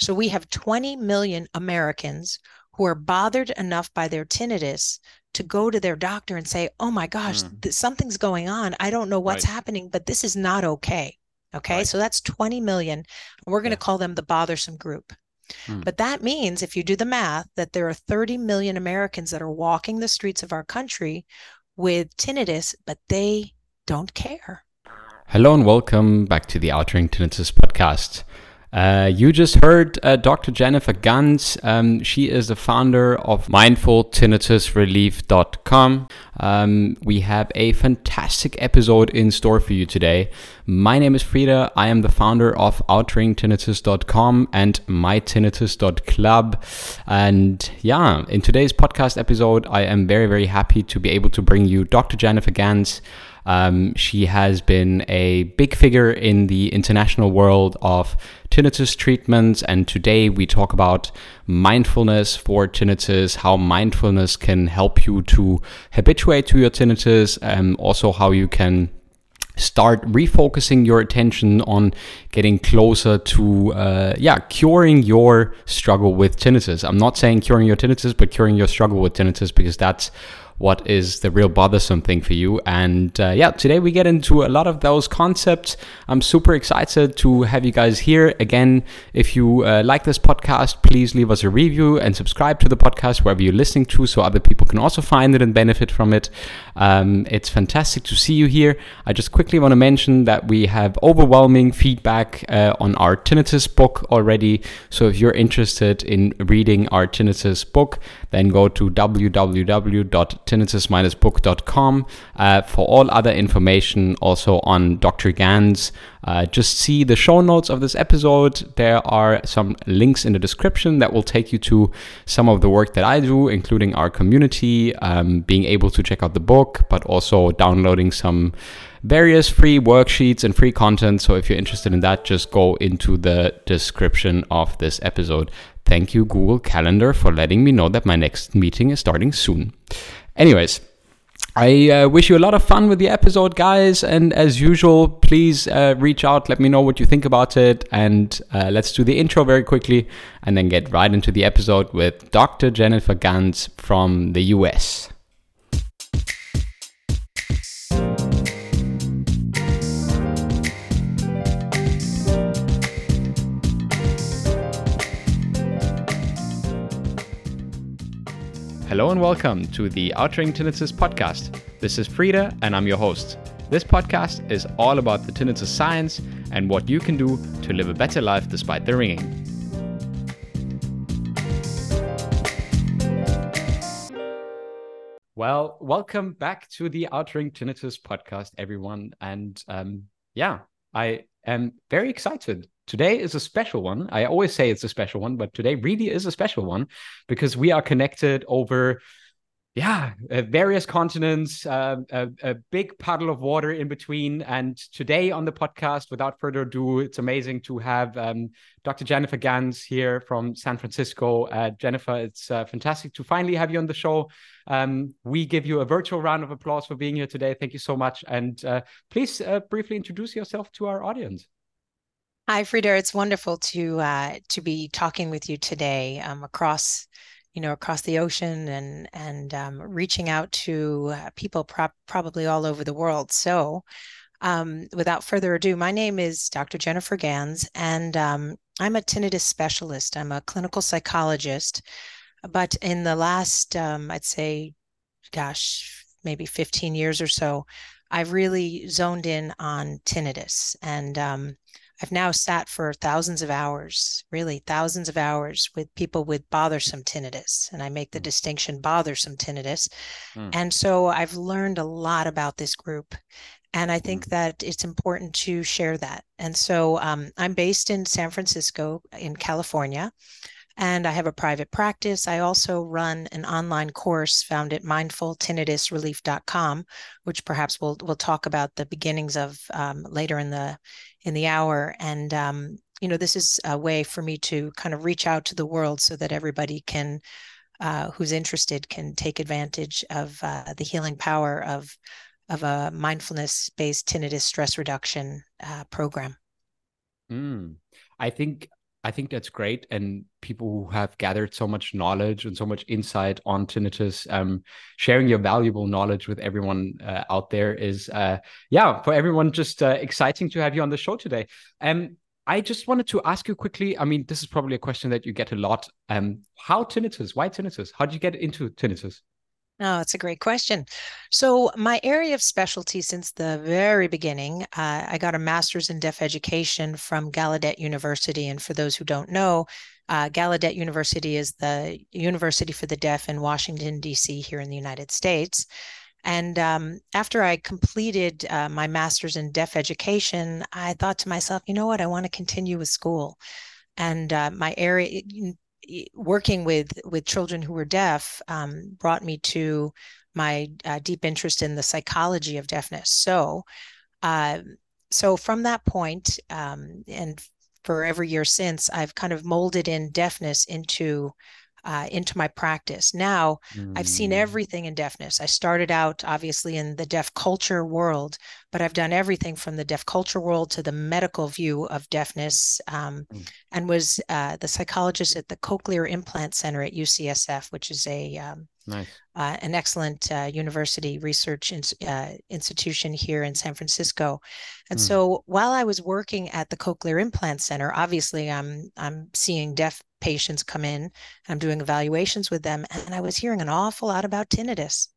So we have 20 million Americans who are bothered enough by their tinnitus to go to their doctor and say, "Oh my gosh, mm. th- something's going on. I don't know what's right. happening, but this is not okay." Okay, right. so that's 20 million. We're going to yeah. call them the bothersome group. Mm. But that means, if you do the math, that there are 30 million Americans that are walking the streets of our country with tinnitus, but they don't care. Hello and welcome back to the Outring Tinnitus podcast. Uh, you just heard uh, Dr. Jennifer Gans. Um, she is the founder of mindfultinnitusrelief.com. Um, we have a fantastic episode in store for you today. My name is Frida. I am the founder of outringtinnitus.com and mytinnitus.club. And yeah, in today's podcast episode, I am very, very happy to be able to bring you Dr. Jennifer Gans. Um, she has been a big figure in the international world of tinnitus treatments, and today we talk about mindfulness for tinnitus, how mindfulness can help you to habituate to your tinnitus, and also how you can start refocusing your attention on getting closer to uh, yeah curing your struggle with tinnitus. I'm not saying curing your tinnitus but curing your struggle with tinnitus because that's what is the real bothersome thing for you. And uh, yeah, today we get into a lot of those concepts. I'm super excited to have you guys here. Again, if you uh, like this podcast, please leave us a review and subscribe to the podcast wherever you're listening to so other people can also find it and benefit from it. Um, it's fantastic to see you here. I just quickly want to mention that we have overwhelming feedback uh, on our tinnitus book already. So if you're interested in reading our tinnitus book, then go to www tinnitus-book.com uh, for all other information also on Dr. Gans, Uh, just see the show notes of this episode. There are some links in the description that will take you to some of the work that I do, including our community, um, being able to check out the book, but also downloading some various free worksheets and free content. So if you're interested in that, just go into the description of this episode. Thank you, Google Calendar, for letting me know that my next meeting is starting soon. Anyways, I uh, wish you a lot of fun with the episode, guys. And as usual, please uh, reach out, let me know what you think about it. And uh, let's do the intro very quickly and then get right into the episode with Dr. Jennifer Gans from the US. Hello and welcome to the Outring Tinnitus podcast. This is Frida and I'm your host. This podcast is all about the tinnitus science and what you can do to live a better life despite the ringing. Well, welcome back to the Outring Tinnitus podcast, everyone. And um, yeah, I am very excited today is a special one. I always say it's a special one, but today really is a special one because we are connected over, yeah, uh, various continents, uh, a, a, big puddle of water in between. And today on the podcast, without further ado, it's amazing to have um, Dr. Jennifer Gans here from San Francisco. Uh, Jennifer, it's uh, fantastic to finally have you on the show. Um, we give you a virtual round of applause for being here today. Thank you so much. And uh, please uh, briefly introduce yourself to our audience. Hi, Frida. It's wonderful to uh, to be talking with you today um, across, you know, across the ocean and and um, reaching out to uh, people pro- probably all over the world. So, um, without further ado, my name is Dr. Jennifer Gans, and um, I'm a tinnitus specialist. I'm a clinical psychologist, but in the last, um, I'd say, gosh, maybe 15 years or so, I've really zoned in on tinnitus and um, I've now sat for thousands of hours, really thousands of hours with people with bothersome tinnitus. And I make the mm. distinction bothersome tinnitus. Mm. And so I've learned a lot about this group. And I think mm. that it's important to share that. And so um, I'm based in San Francisco, in California and I have a private practice. I also run an online course found at mindfultinnitusrelief.com, which perhaps we'll we'll talk about the beginnings of um, later in the in the hour. And um, you know, this is a way for me to kind of reach out to the world so that everybody can, uh, who's interested, can take advantage of uh, the healing power of of a mindfulness based tinnitus stress reduction uh, program. Mm. I think I think that's great. And people who have gathered so much knowledge and so much insight on tinnitus, um, sharing your valuable knowledge with everyone uh, out there is, uh, yeah, for everyone, just uh, exciting to have you on the show today. Um, I just wanted to ask you quickly. I mean, this is probably a question that you get a lot. Um, how tinnitus? Why tinnitus? How did you get into tinnitus? Oh, it's a great question. So, my area of specialty since the very beginning, uh, I got a master's in deaf education from Gallaudet University. And for those who don't know, uh, Gallaudet University is the university for the deaf in Washington, D.C., here in the United States. And um, after I completed uh, my master's in deaf education, I thought to myself, you know what, I want to continue with school. And uh, my area, working with with children who were deaf um, brought me to my uh, deep interest in the psychology of deafness. So, uh, so from that point, um, and for every year since, I've kind of molded in deafness into uh, into my practice. Now mm. I've seen mm. everything in deafness. I started out obviously in the deaf culture world, but I've done everything from the deaf culture world to the medical view of deafness um, mm. and was uh, the psychologist at the Cochlear Implant Center at UCSF, which is a um, nice. uh, an excellent uh, university research in, uh, institution here in San Francisco. And mm. so while I was working at the Cochlear Implant Center, obviously I'm I'm seeing deaf patients come in. I'm doing evaluations with them, and I was hearing an awful lot about tinnitus.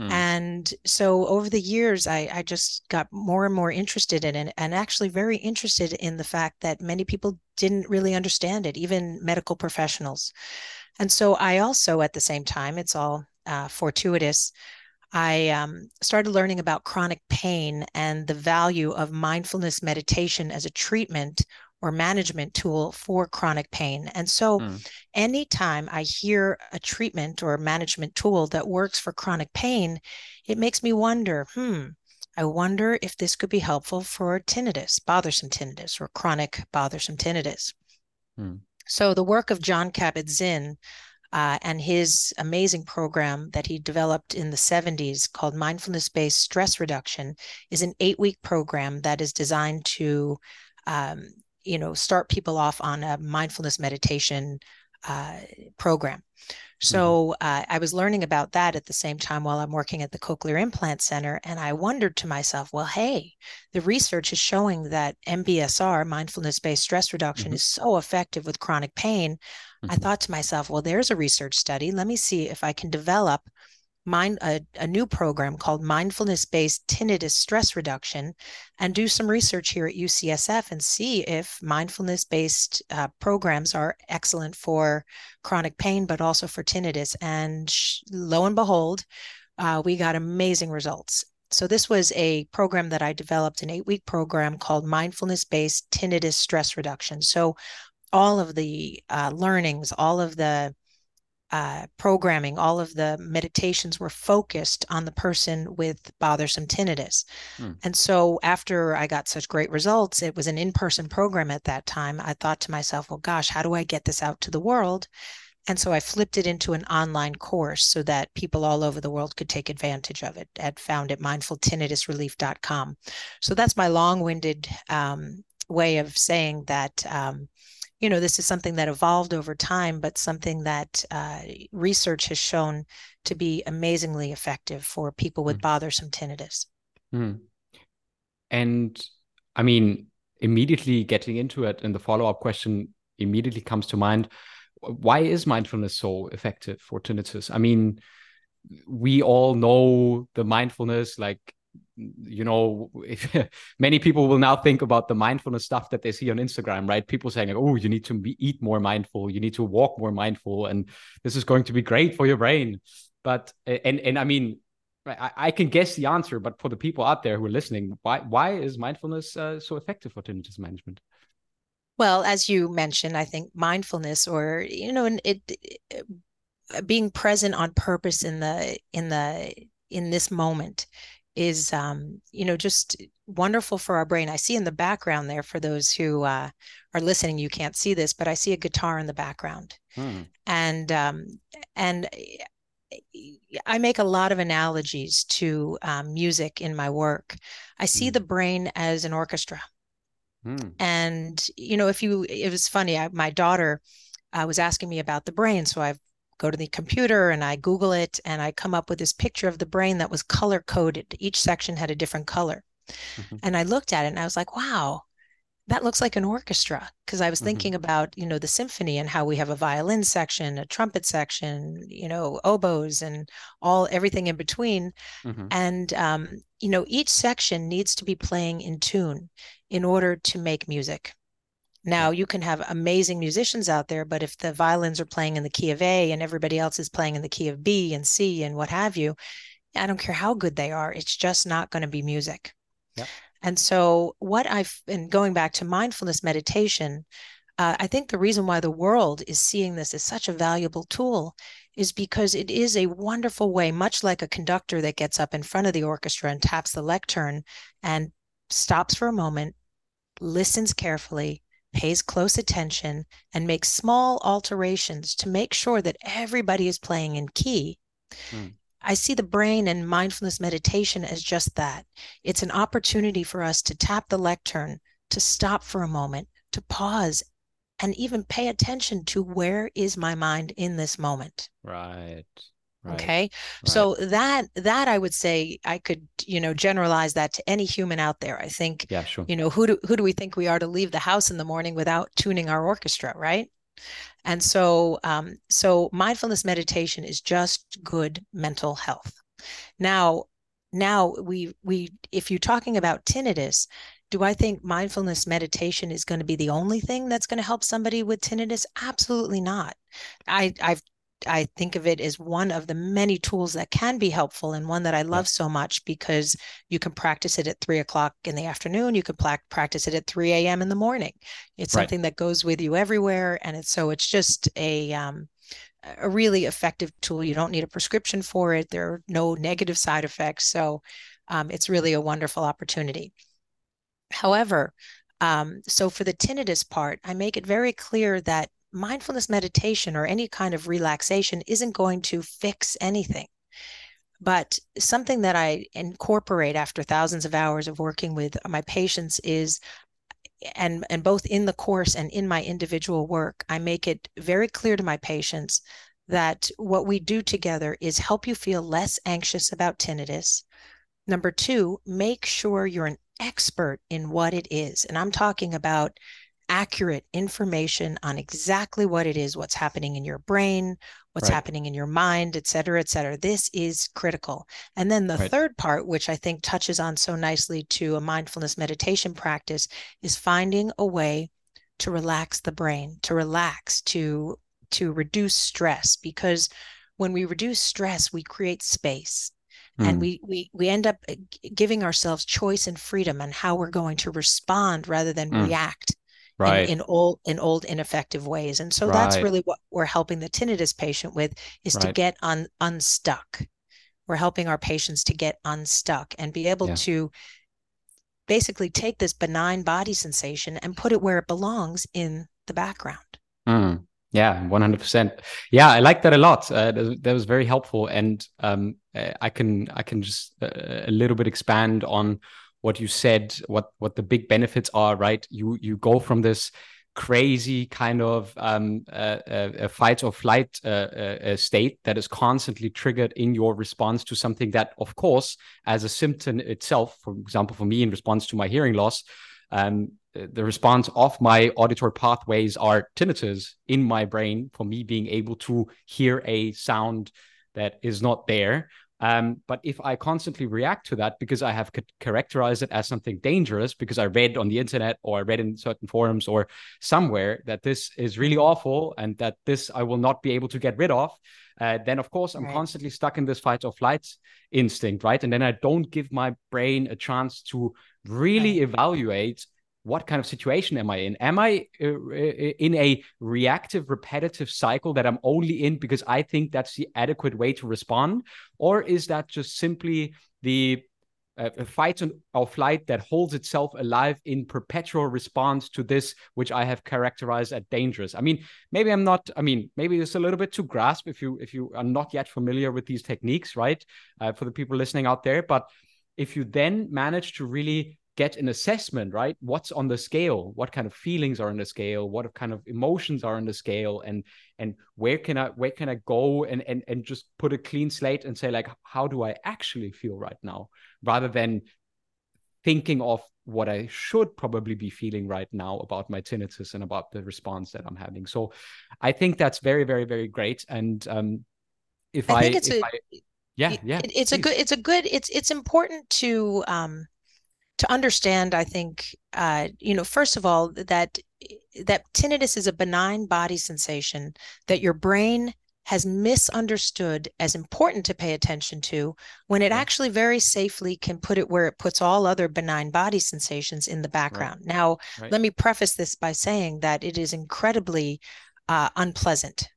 Mm. And so over the years, I, I just got more and more interested in it, and actually very interested in the fact that many people didn't really understand it, even medical professionals. And so I also, at the same time, it's all uh, fortuitous. I um, started learning about chronic pain and the value of mindfulness meditation as a treatment or management tool for chronic pain. And so, mm. anytime I hear a treatment or management tool that works for chronic pain, it makes me wonder hmm, I wonder if this could be helpful for tinnitus, bothersome tinnitus, or chronic bothersome tinnitus. Mm. So, the work of Jon Kabat Zinn uh, and his amazing program that he developed in the 70s called Mindfulness Based Stress Reduction is an eight week program that is designed to um, you know start people off on a mindfulness meditation uh, program so mm-hmm. uh, I was learning about that at the same time while I'm working at the Cochlear Implant Center. And I wondered to myself, well, hey, the research is showing that MBSR, mindfulness based stress reduction, mm-hmm. is so effective with chronic pain. Mm-hmm. I thought to myself, well, there's a research study. Let me see if I can develop mind a, a new program called mindfulness based tinnitus stress reduction and do some research here at ucsf and see if mindfulness based uh, programs are excellent for chronic pain but also for tinnitus. And sh- lo and behold uh, we got amazing results. So this was a program that i developed an eight week program called mindfulness based tinnitus stress reduction. So all of the uh, learnings all of the uh, programming, all of the meditations were focused on the person with bothersome tinnitus. Hmm. And so after I got such great results, it was an in person program at that time. I thought to myself, well, gosh, how do I get this out to the world? And so I flipped it into an online course so that people all over the world could take advantage of it at found at mindfultinnitusrelief.com. So that's my long winded um, way of saying that um, you know this is something that evolved over time but something that uh, research has shown to be amazingly effective for people with mm. bothersome tinnitus mm. and i mean immediately getting into it and the follow-up question immediately comes to mind why is mindfulness so effective for tinnitus i mean we all know the mindfulness like you know if, many people will now think about the mindfulness stuff that they see on instagram right? People saying like, oh you need to be, eat more mindful. You need to walk more mindful and this is going to be great for your brain. But and and i mean I, I can guess the answer but for the people out there who are listening why why is mindfulness uh, so effective for tinnitus management? Well as you mentioned i think mindfulness or you know it, it being present on purpose in the in the in this moment is um, you know just wonderful for our brain. I see in the background there for those who uh, are listening, you can't see this, but I see a guitar in the background, hmm. and um, and I make a lot of analogies to um, music in my work. I see hmm. the brain as an orchestra, Mm. And, you know, if you, it was funny, I, my daughter uh, was asking me about the brain. So I go to the computer and I Google it and I come up with this picture of the brain that was color coded. Each section had a different color. Mm-hmm. And I looked at it and I was like, wow, that looks like an orchestra because i was mm-hmm. thinking about you know the symphony and how we have a violin section a trumpet section you know oboes and all everything in between mm-hmm. and um, you know each section needs to be playing in tune in order to make music now you can have amazing musicians out there but if the violins are playing in the key of a and everybody else is playing in the key of b and c and what have you i don't care how good they are it's just not going to be music yeah. And so, what I've been going back to mindfulness meditation, uh, I think the reason why the world is seeing this as such a valuable tool is because it is a wonderful way, much like a conductor that gets up in front of the orchestra and taps the lectern and stops for a moment, listens carefully, pays close attention, and makes small alterations to make sure that everybody is playing in key. Mm. I see the brain and mindfulness meditation as just that. It's an opportunity for us to tap the lectern, to stop for a moment, to pause, and even pay attention to where is my mind in this moment. Right. Right. Okay. Right. So that that I would say I could, you know, generalize that to any human out there. I think yeah, sure. you know, who do who do we think we are to leave the house in the morning without tuning our orchestra, right? And so, um, so mindfulness meditation is just good mental health. Now, now we we if you're talking about tinnitus, do I think mindfulness meditation is going to be the only thing that's going to help somebody with tinnitus? Absolutely not. I I've I think of it as one of the many tools that can be helpful and one that I love so much because you can practice it at three o'clock in the afternoon. You can pla- practice it at 3 a.m. in the morning. It's right. something that goes with you everywhere. And it's so it's just a, um, a really effective tool. You don't need a prescription for it. There are no negative side effects. So um, it's really a wonderful opportunity. However, um, so for the tinnitus part, I make it very clear that mindfulness meditation or any kind of relaxation isn't going to fix anything. But something that I incorporate after thousands of hours of working with my patients is and and both in the course and in my individual work, I make it very clear to my patients that what we do together is help you feel less anxious about tinnitus. Number two, make sure you're an expert in what it is. And I'm talking about accurate information on exactly what it is, what's happening in your brain, what's right. happening in your mind, et cetera, et cetera. This is critical. And then the right. third part, which I think touches on so nicely to a mindfulness meditation practice, is finding a way to relax the brain, to relax, to to reduce stress because when we reduce stress, we create space and hmm. we we we end up uh, giving ourselves choice and freedom on how we're going to respond rather than mm. react right. in, in old in old ineffective ways. And so right. that's really what we're helping the tinnitus patient with is right. to get un, unstuck. We're helping our patients to get unstuck and be able yeah. to basically take this benign body sensation and put it where it belongs in the background. Mm. Yeah, one hundred percent. Yeah, I like that a lot. Uh, that, that was very helpful, and um, I can I can just uh, a little bit expand on what you said, what what the big benefits are, right? You you go from this crazy kind of um, uh, uh, fight or flight uh, uh, state that is constantly triggered in your response to something that, of course, as a symptom itself, for example, for me in response to my hearing loss, um, the response of my auditory pathways are tinnitus in my brain for me being able to hear a sound that is not there um, but if I constantly react to that because I have characterized it as something dangerous because I read on the internet or I read in certain forums or somewhere that this is really awful and that this I will not be able to get rid of, uh, then of course I'm right. constantly stuck in this fight or flight instinct, right? And then I don't give my brain a chance to really right. evaluate what kind of situation am I in? Am I uh, uh, in a reactive, repetitive cycle that I'm only in because I think that's the adequate way to respond? Or is that just simply the uh, fight or flight that holds itself alive in perpetual response to this, which I have characterized as dangerous. I mean, maybe I'm not. I mean, maybe it's a little bit to grasp if you if you are not yet familiar with these techniques, right? Uh, for the people listening out there, but if you then manage to really get an assessment, right? What's on the scale? What kind of feelings are on the scale? What kind of emotions are on the scale? And and where can I where can I go and and and just put a clean slate and say like, how do I actually feel right now, rather than thinking of what I should probably be feeling right now about my tinnitus and about the response that I'm having. So I think that's very, very, very great. And um, if I, I, if a, I yeah, yeah, it, it's please. a good, it's a good, it's it's important to um, to understand, I think, uh, you know, first of all, that that tinnitus is a benign body sensation that your brain has misunderstood as important to pay attention to when it actually very safely can put it where it puts all other benign body sensations in the background. Right. Now, right. let me preface this by saying that it is incredibly uh, unpleasant.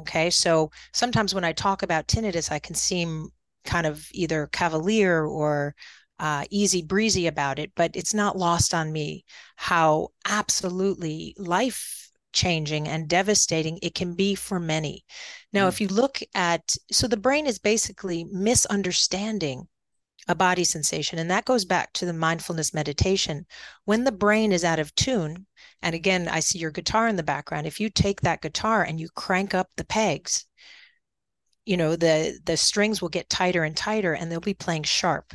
Okay, so sometimes when I talk about tinnitus, I can seem kind of either cavalier or uh, easy breezy about it, but it's not lost on me how absolutely life changing and devastating it can be for many. Now, mm. if you look at, so the brain is basically misunderstanding a body sensation. And that goes back to the mindfulness meditation. When the brain is out of tune, and again, I see your guitar in the background. If you take that guitar and you crank up the pegs, you know, the the strings will get tighter and tighter and they'll be playing sharp.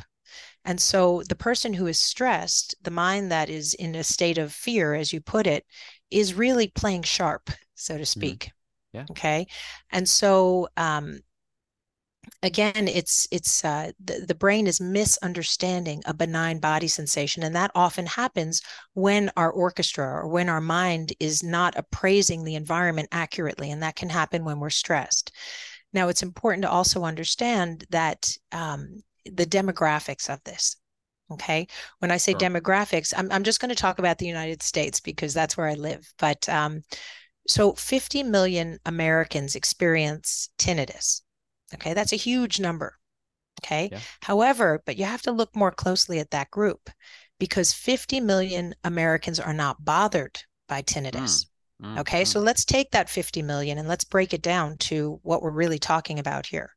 And so the person who is stressed, the mind that is in a state of fear, as you put it, is really playing sharp, so to mm-hmm. speak. Mm-hmm. Yeah. Okay. And so um, again it's it's uh, the, the brain is misunderstanding a benign body sensation and that often happens when our orchestra or when our mind is not appraising the environment accurately and that can happen when we're stressed now it's important to also understand that um, the demographics of this. Okay. When I say sure. demographics, I'm, I'm just going to talk about the United States because that's where I live. But um, so 50 million Americans experience tinnitus. Okay. That's a huge number. Okay. Yeah. However, but you have to look more closely at that group because 50 million Americans are not bothered by tinnitus. Mm. Mm. Okay. Mm. So let's take that 50 million and let's break it down to what we're really talking about here.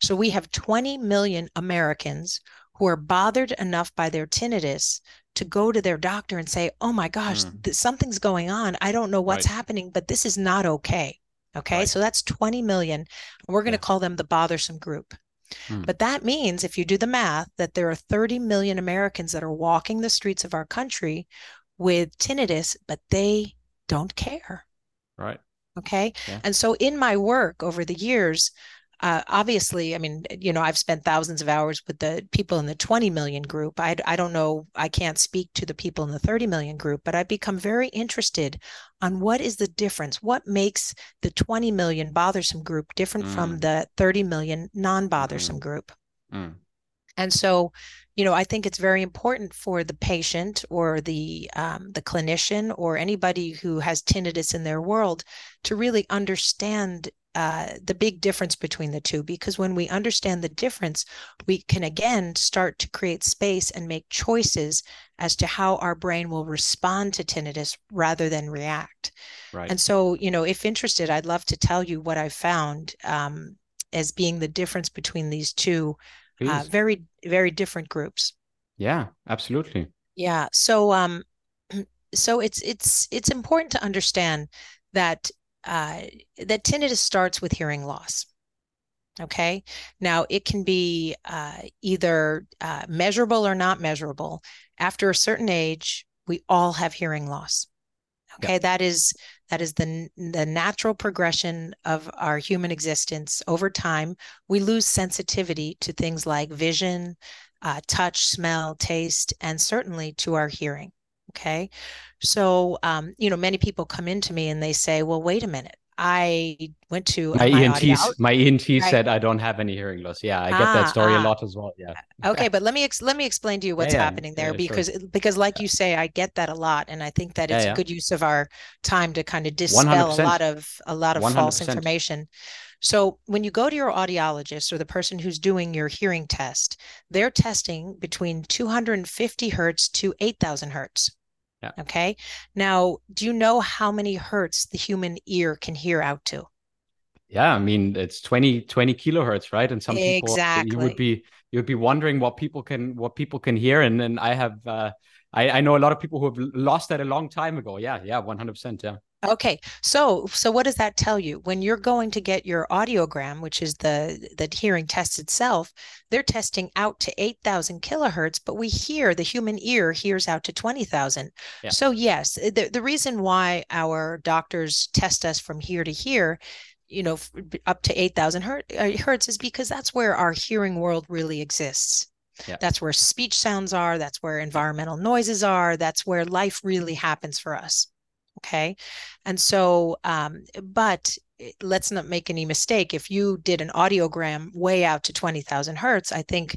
So we have 20 million Americans who are bothered enough by their tinnitus to go to their doctor and say, "Oh my gosh, mm. th- something's going on. I don't know what's right. happening, but this is not okay." Okay? Right. So that's 20 million. We're going to yeah. call them the bothersome group. Mm. But that means if you do the math that there are 30 million Americans that are walking the streets of our country with tinnitus, but they don't care. Right. Okay. Yeah. And so in my work over the years, uh, obviously, I mean, you know, I've spent thousands of hours with the people in the 20 million group. I, I don't know, I can't speak to the people in the 30 million group, but I've become very interested on what is the difference? What makes the 20 million bothersome group different mm. from the 30 million non bothersome mm. group? Mm. And so, you know, I think it's very important for the patient or the um, the clinician or anybody who has tinnitus in their world to really understand uh, the big difference between the two because when we understand the difference, we can again start to create space and make choices as to how our brain will respond to tinnitus rather than react. Right. And so, you know, if interested, I'd love to tell you what I found um, as being the difference between these two uh, very, very different groups. Yeah, absolutely. Yeah. So, um, so it's it's it's important to understand that uh, that tinnitus starts with hearing loss. Okay. Now, it can be uh, either uh, measurable or not measurable. After a certain age, we all have hearing loss. Okay. That is that is the the natural progression of our human existence over time we lose sensitivity to things like vision uh, touch smell taste and certainly to our hearing Okay. So, um, you know, many people come into me and they say, well, wait a minute. I went to my, ENT. My ENT said I don't have any hearing loss. Yeah, I get that ah, story ah, a lot as well. Yeah. Okay, but let me ex- let me explain to you what's yeah, happening there yeah, because sure. because like you say, I get that a lot, and I think that it's a good use of our time to kind of dispel 100%. a lot of a lot of 100%. false information. So when you go to your audiologist or the person who's doing your hearing test, they're testing between 250 hertz to 8,000 hertz. Yeah. Okay. Now, do you know how many hertz the human ear can hear out to? Yeah, I mean it's 20 20 kilohertz, right? And some exactly. people you would be you would be wondering what people can what people can hear, and then I have uh, I, I know a lot of people who have lost that a long time ago. Yeah, yeah, 100%. Yeah. Okay, so so what does that tell you? When you're going to get your audiogram, which is the the hearing test itself, they're testing out to 8,000 kilohertz, but we hear the human ear hears out to 20,000. Yeah. So yes, the the reason why our doctors test us from here to here, you know, up to 8,000 uh, hertz is because that's where our hearing world really exists. Yeah. That's where speech sounds are, that's where environmental noises are, that's where life really happens for us. Okay. And so, um, but let's not make any mistake. If you did an audiogram way out to 20,000 hertz, I think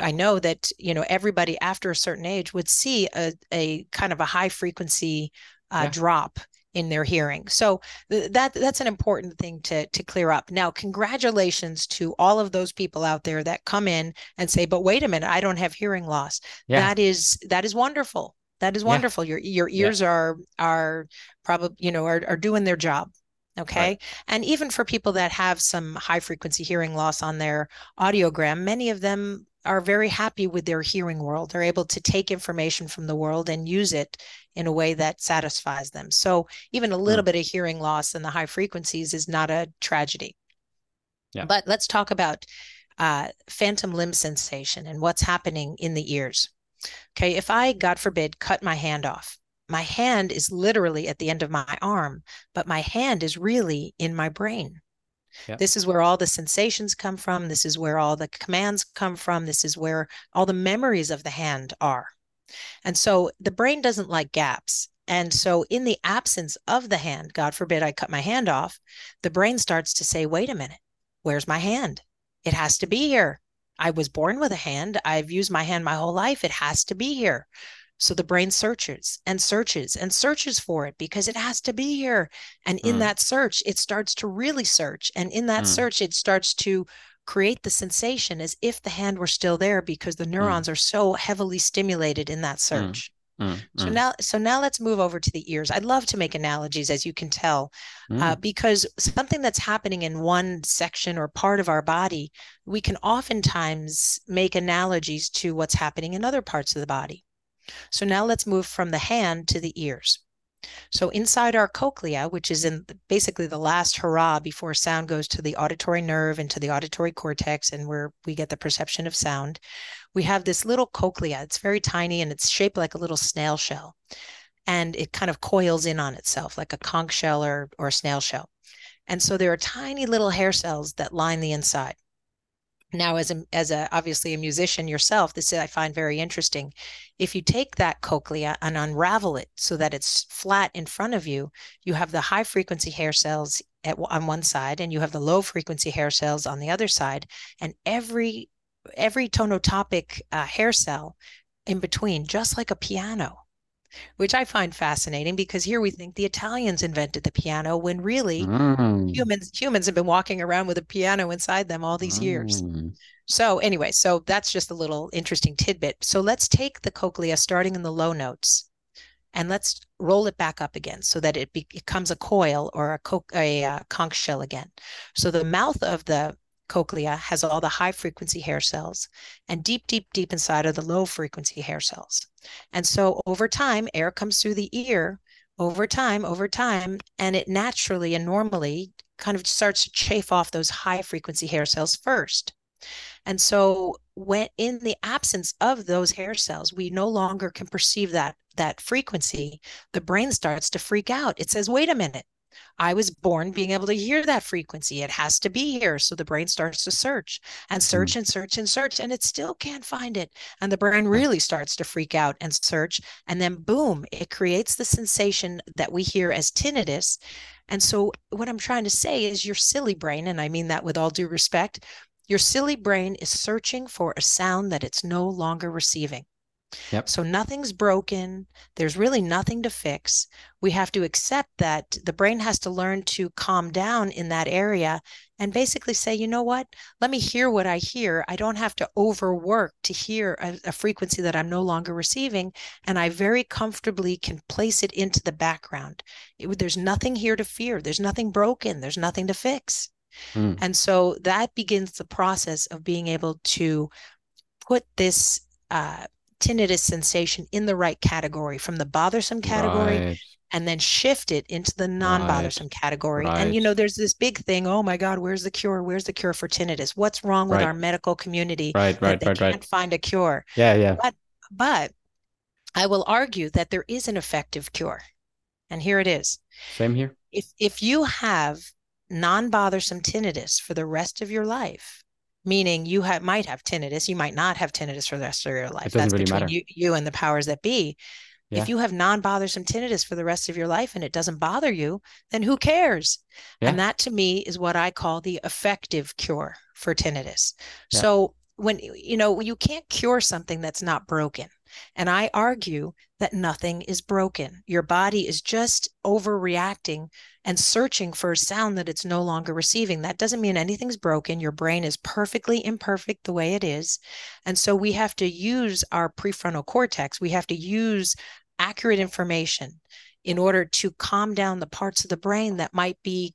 I know that you know everybody after a certain age would see a, a kind of a high frequency uh, yeah. drop in their hearing. So th- that that's an important thing to to clear up. Now, congratulations to all of those people out there that come in and say, "But wait a minute, I don't have hearing loss." Yeah. That is that is wonderful. That is wonderful. Yeah. Your your ears yeah. are are probably you know are are doing their job. Okay. Right. And even for people that have some high frequency hearing loss on their audiogram, many of them are very happy with their hearing world. They're able to take information from the world and use it in a way that satisfies them. So even a little mm. bit of hearing loss in the high frequencies is not a tragedy. Yeah. But let's talk about uh, phantom limb sensation and what's happening in the ears. Okay, if I, God forbid, cut my hand off, my hand is literally at the end of my arm, but my hand is really in my brain. Yep. This is where all the sensations come from. This is where all the commands come from. This is where all the memories of the hand are. And so the brain doesn't like gaps. And so, in the absence of the hand, God forbid I cut my hand off, the brain starts to say, wait a minute, where's my hand? It has to be here. I was born with a hand. I've used my hand my whole life. It has to be here. So the brain searches and searches and searches for it because it has to be here. And in mm. that search, it starts to really search. And in that mm. search, it starts to create the sensation as if the hand were still there because the mm. neurons mm. are so heavily stimulated in that mm. search. Mm, so mm. now, so now let's move over to the ears. I'd love to make analogies, as you can tell, uh, mm. uh, because something that's happening in one section or part of our body, we can oftentimes make analogies to what's happening in other parts of the body. So now let's move from the hand to the ears. So inside our cochlea, which is in basically the last hurrah before sound goes to the auditory nerve and to the auditory cortex, and where we get the perception of sound, we have this little cochlea. It's very tiny and it's shaped like a little snail shell. And it kind of coils in on itself like a conch shell or, or a snail shell. And so there are tiny little hair cells that line the inside. Now, as a, as a obviously a musician yourself, this I find very interesting. If you take that cochlea and unravel it so that it's flat in front of you, you have the high frequency hair cells at, on one side, and you have the low frequency hair cells on the other side, and every every tonotopic uh, hair cell in between, just like a piano, which I find fascinating because here we think the Italians invented the piano when really mm. humans humans have been walking around with a piano inside them all these mm. years. So anyway, so that's just a little interesting tidbit. So let's take the cochlea starting in the low notes and let's roll it back up again so that it becomes a coil or a, co- a, a uh, conch shell again. So the mouth of the cochlea has all the high frequency hair cells and deep, deep, deep inside are the low frequency hair cells. And so over time, air comes through the ear over time, over time, and it naturally and normally kind of starts to chafe off those high frequency hair cells first. And so when in the absence of those hair cells, we no longer can perceive that that frequency. The brain starts to freak out. It says, wait a minute, I was born being able to hear that frequency. It has to be here. So the brain starts to search and search mm. and search and search, and it still can't find it. And the brain really starts to freak out and search. And then, boom, it creates the sensation that we hear as tinnitus. And so, what I'm trying to say is your silly brain, and I mean that with all due respect, your silly brain is searching for a sound that it's no longer receiving. Yep. So nothing's broken. There's really nothing to fix. We have to accept that the brain has to learn to calm down in that area and basically say, you know what? Let me hear what I hear. I don't have to overwork to hear a, a frequency that I'm no longer receiving. And I very comfortably can place it into the background. It, there's nothing here to fear. There's nothing broken. There's nothing to fix. Mm. And so that begins the process of being able to put this uh, tinnitus sensation in the right category from the bothersome category right. and then shift it into the non-bothersome right. category. Right. and you know there's this big thing oh my god where's the cure? Where's the cure for tinnitus? What's wrong with our medical community right right they right, can't right. find a cure? Yeah yeah. But but i will argue that there is an effective cure. And here it is. Same here. If if you have non-bothersome tinnitus for the rest of your life meaning you have, might have tinnitus you might not have tinnitus for the rest of your life that's really between you, you and the powers that be yeah. if you have non-bothersome tinnitus for the rest of your life and it doesn't bother you then who cares yeah. and that to me is what i call the effective cure for tinnitus yeah. so when you know you can't cure something that's not broken and I argue that nothing is broken. Your body is just overreacting and searching for a sound that it's no longer receiving. That doesn't mean anything's broken. Your brain is perfectly imperfect the way it is. And so we have to use our prefrontal cortex, we have to use accurate information in order to calm down the parts of the brain that might be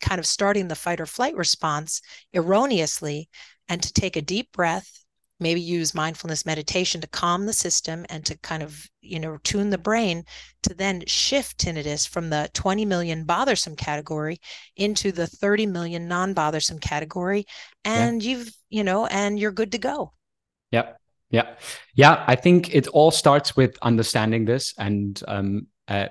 kind of starting the fight or flight response erroneously and to take a deep breath maybe use mindfulness meditation to calm the system and to kind of you know tune the brain to then shift tinnitus from the 20 million bothersome category into the 30 million non-bothersome category and yeah. you've you know and you're good to go. Yep. Yeah yeah i think it all starts with understanding this and um uh,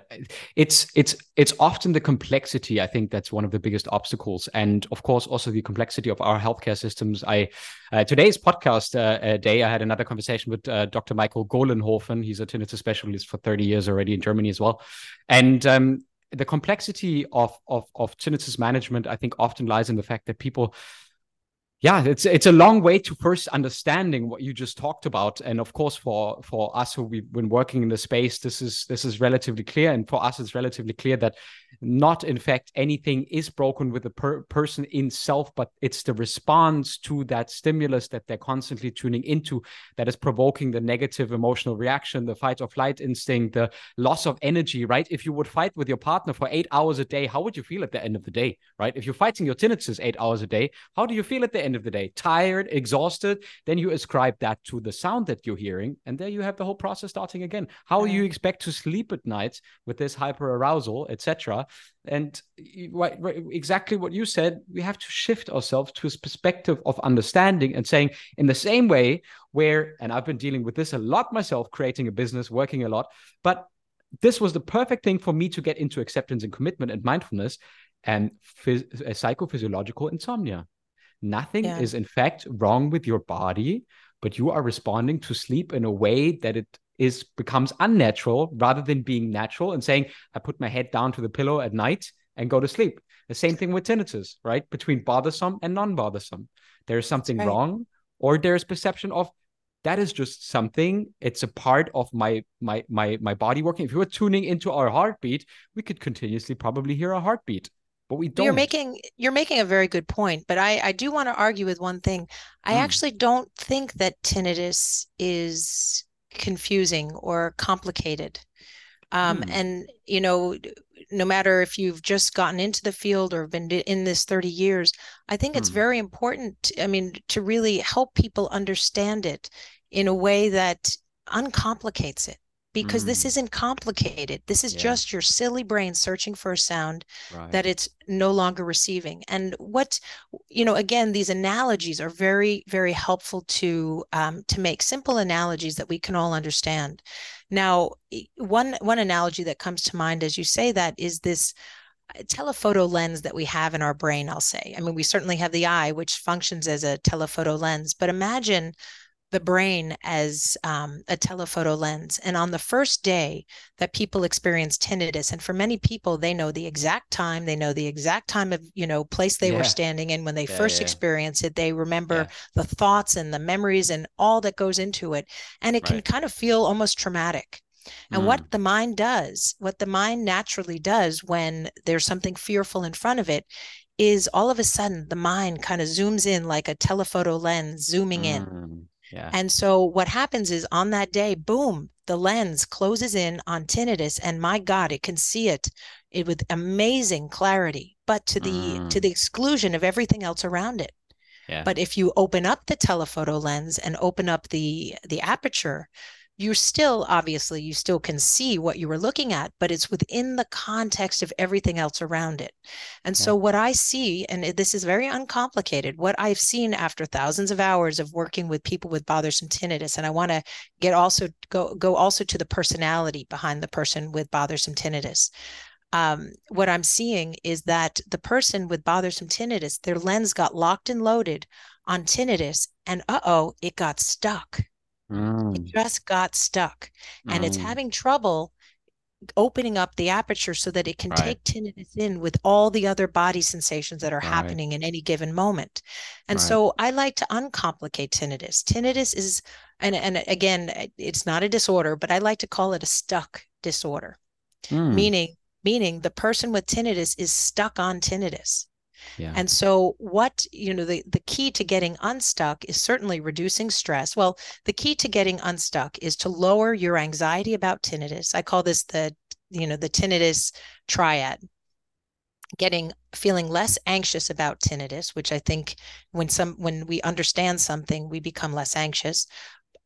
it's it's it's often the complexity i think that's one of the biggest obstacles. And of course also the complexity of our healthcare systems. I uh, today's podcast uh, uh day i had another conversation with uh, dr michael golenhofen he's a tinnitus specialist for 30 years already in germany as well. And um, the complexity of, of of tinnitus management i think often lies in the fact that people yeah it's it's a long way to first understanding what you just talked about. And of course for for us who we've been working in the space this is this is relatively clear. And for us it's relatively clear that not in fact anything is broken with the per- person in self but it's the response to that stimulus that they're constantly tuning into that is provoking the negative emotional reaction the fight or flight instinct the loss of energy right? If you would fight with your partner for eight hours a day how would you feel at the end of the day right? If you're fighting your tinnitus eight hours a day how do you feel at the end of the day tired exhausted then you ascribe that to the sound that you're hearing and there you have the whole process starting again. How you mm-hmm. expect to sleep at night with this hyper arousal etc and exactly what you said, we have to shift ourselves to a perspective of understanding and saying, in the same way, where, and I've been dealing with this a lot myself, creating a business, working a lot, but this was the perfect thing for me to get into acceptance and commitment and mindfulness and phys- uh, psychophysiological insomnia. Nothing yeah. is, in fact, wrong with your body, but you are responding to sleep in a way that it is becomes unnatural rather than being natural and saying, I put my head down to the pillow at night and go to sleep. The same thing with tinnitus, right? Between bothersome and non-bothersome. There is something right. wrong, or there's perception of that is just something. It's a part of my my my my body working. If you were tuning into our heartbeat, we could continuously probably hear a heartbeat but we don't. You're making you're making a very good point, but I I do want to argue with one thing. I mm. actually don't think that tinnitus is confusing or complicated. Um, hmm. And, you know, no matter if you've just gotten into the field or been in this 30 years, I think it's hmm. very important, I mean, to really help people understand it in a way that uncomplicates it because mm. this isn't complicated. This is yeah. just your silly brain searching for a sound right. that it's no longer receiving. And what, you know, again, these analogies are very, very helpful to um, to make simple analogies that we can all understand. Now, one one analogy that comes to mind as you say that is this uh, telephoto lens that we have in our brain i'll say i mean we certainly have the eye which functions as a telephoto lens but imagine the brain as um, a telephoto lens. And on the first day that people experience tinnitus, and for many people, they know the exact time, they know the exact time of, you know, place they yeah. were standing in when they yeah, first yeah. experienced it. They remember the thoughts and the memories and all that goes into it. And it can kind of feel almost traumatic. And mm. what the mind does, what the mind naturally does when there's something fearful in front of it, is all of a sudden the mind kind of zooms in like a telephoto lens zooming mm. in yeah. And so what happens is on that day, boom, the lens closes in on tinnitus and my god, it can see it, it with amazing clarity, but to the mm. to the exclusion of everything else around it. Yeah. But if you open up the telephoto lens and open up the the aperture, you still obviously you still can see what you were looking at but it's within the context of everything else around it. And yeah. so what i see and this is very uncomplicated what i've seen after thousands of hours of working with people with bothersome tinnitus and i want to get also go go also to the personality behind the person with bothersome tinnitus. Um, what i'm seeing is that the person with bothersome tinnitus their lens got locked and loaded on tinnitus and uh-oh it got stuck Mm. It just got stuck and mm. it's having trouble opening up the aperture so that it can right. take tinnitus in with all the other body sensations that are right. happening in any given moment. And right. so I like to uncomplicate tinnitus. Tinnitus is, and, and again, it's not a disorder, but I like to call it a stuck disorder, mm. meaning meaning the person with tinnitus is stuck on tinnitus. Yeah. And so what, you know, the, the key to getting unstuck is certainly reducing stress. Well, the key to getting unstuck is to lower your anxiety about tinnitus. I call this the, you know, the tinnitus triad getting feeling less anxious about tinnitus which i think when some when we understand something we become less anxious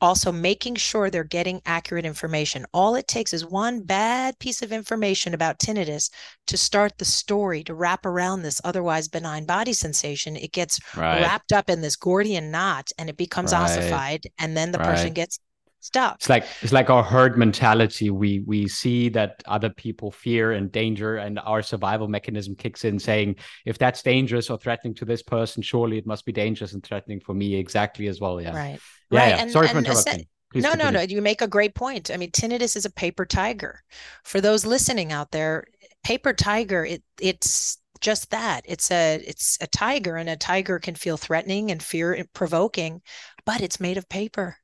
also making sure they're getting accurate information. All it takes is one bad piece of information about tinnitus to start the story to wrap around this otherwise benign body sensation. It gets right. wrapped up in this Gordian knot and it becomes right. ossified, and then the right. person gets stuck. It's like it's like our herd mentality. We we see that other people fear and danger, and our survival mechanism kicks in, saying, "If that's dangerous or threatening to this person, surely it must be dangerous and threatening for me exactly as well." Yeah. Right. Yeah, right. yeah. And, Sorry and, for interrupting. Please no, continue. no, no. You make a great point. I mean, tinnitus is a paper tiger. For those listening out there, paper tiger, it it's just that. It's a it's a tiger, and a tiger can feel threatening and fear provoking, but it's made of paper.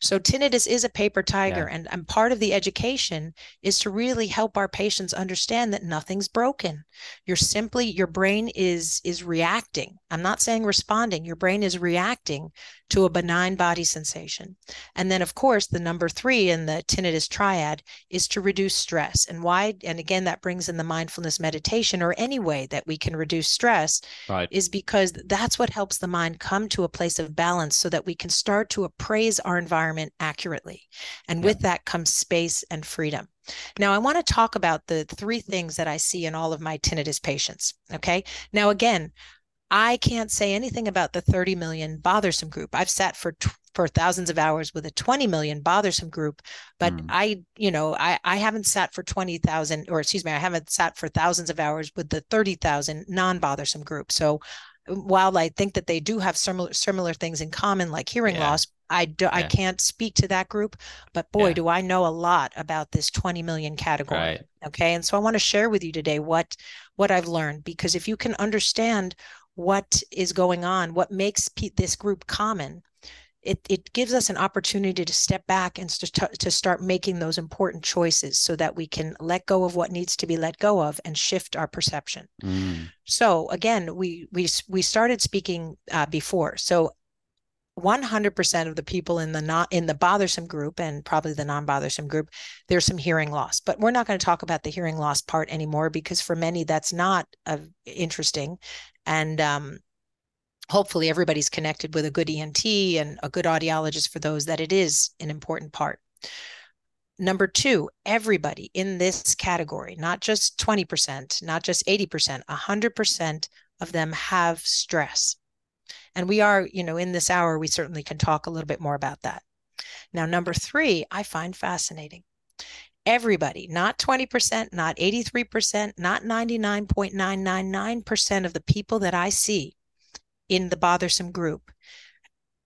So tinnitus is a paper tiger, yeah. and, and part of the education is to really help our patients understand that nothing's broken. You're simply your brain is is reacting. I'm not saying responding. Your brain is reacting to a benign body sensation. And then, of course, the number three in the tinnitus triad is to reduce stress. And why? And again, that brings in the mindfulness meditation or any way that we can reduce stress right. is because that's what helps the mind come to a place of balance so that we can start to appraise our environment accurately. And yeah. with that comes space and freedom. Now, I want to talk about the three things that I see in all of my tinnitus patients. Okay. Now, again, I can't say anything about the 30 million bothersome group. I've sat for for thousands of hours with a 20 million bothersome group, but mm. I, you know, I I haven't sat for 20,000 or excuse me, I haven't sat for thousands of hours with the 30,000 non-bothersome group. So while I think that they do have similar similar things in common like hearing yeah. loss, I do, yeah. I can't speak to that group, but boy, yeah. do I know a lot about this 20 million category. Right. Okay, and so I want to share with you today what what I've learned because if you can understand what is going on, what makes this group common, it, it gives us an opportunity to step back and to, to start making those important choices so that we can let go of what needs to be let go of and shift our perception. Mm. So again, we we we started speaking uh, before. So 100% of the people in the not in the bothersome group and probably the non-bothersome group there's some hearing loss but we're not going to talk about the hearing loss part anymore because for many that's not uh, interesting and um, hopefully everybody's connected with a good ENT and a good audiologist for those that it is an important part. Number two, everybody in this category, not just 20%, not just 80%, 100% of them have stress. And we are, you know, in this hour, we certainly can talk a little bit more about that. Now, number three, I find fascinating everybody, not 20%, not 83%, not 99.999% of the people that I see in the bothersome group,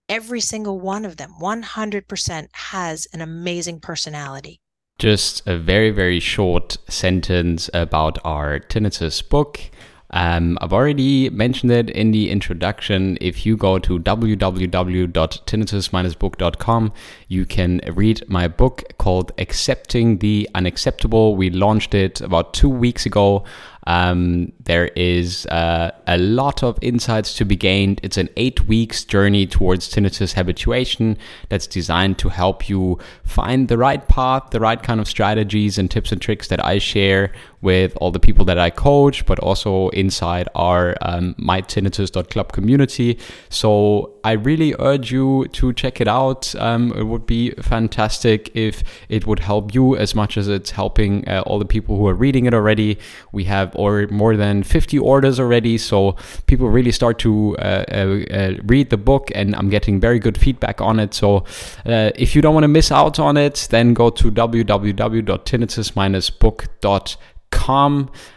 every single one of them, 100% has an amazing personality. Just a very, very short sentence about our tinnitus book. Um, I've already mentioned it in the introduction. If you go to www.tinnitus-book.com, you can read my book called Accepting the Unacceptable. We launched it about two weeks ago. Um, there is uh, a lot of insights to be gained. It's an eight weeks journey towards tinnitus habituation that's designed to help you find the right path, the right kind of strategies and tips and tricks that I share with all the people that I coach, but also inside our um, mytinnitus.club community. So I really urge you to check it out. Um, it would be fantastic if it would help you as much as it's helping uh, all the people who are reading it already. We have or more than 50 orders already, so people really start to uh, uh, uh read the book, and I'm getting very good feedback on it. So uh, if you don't want to miss out on it, then go to www.tinnitus-book.com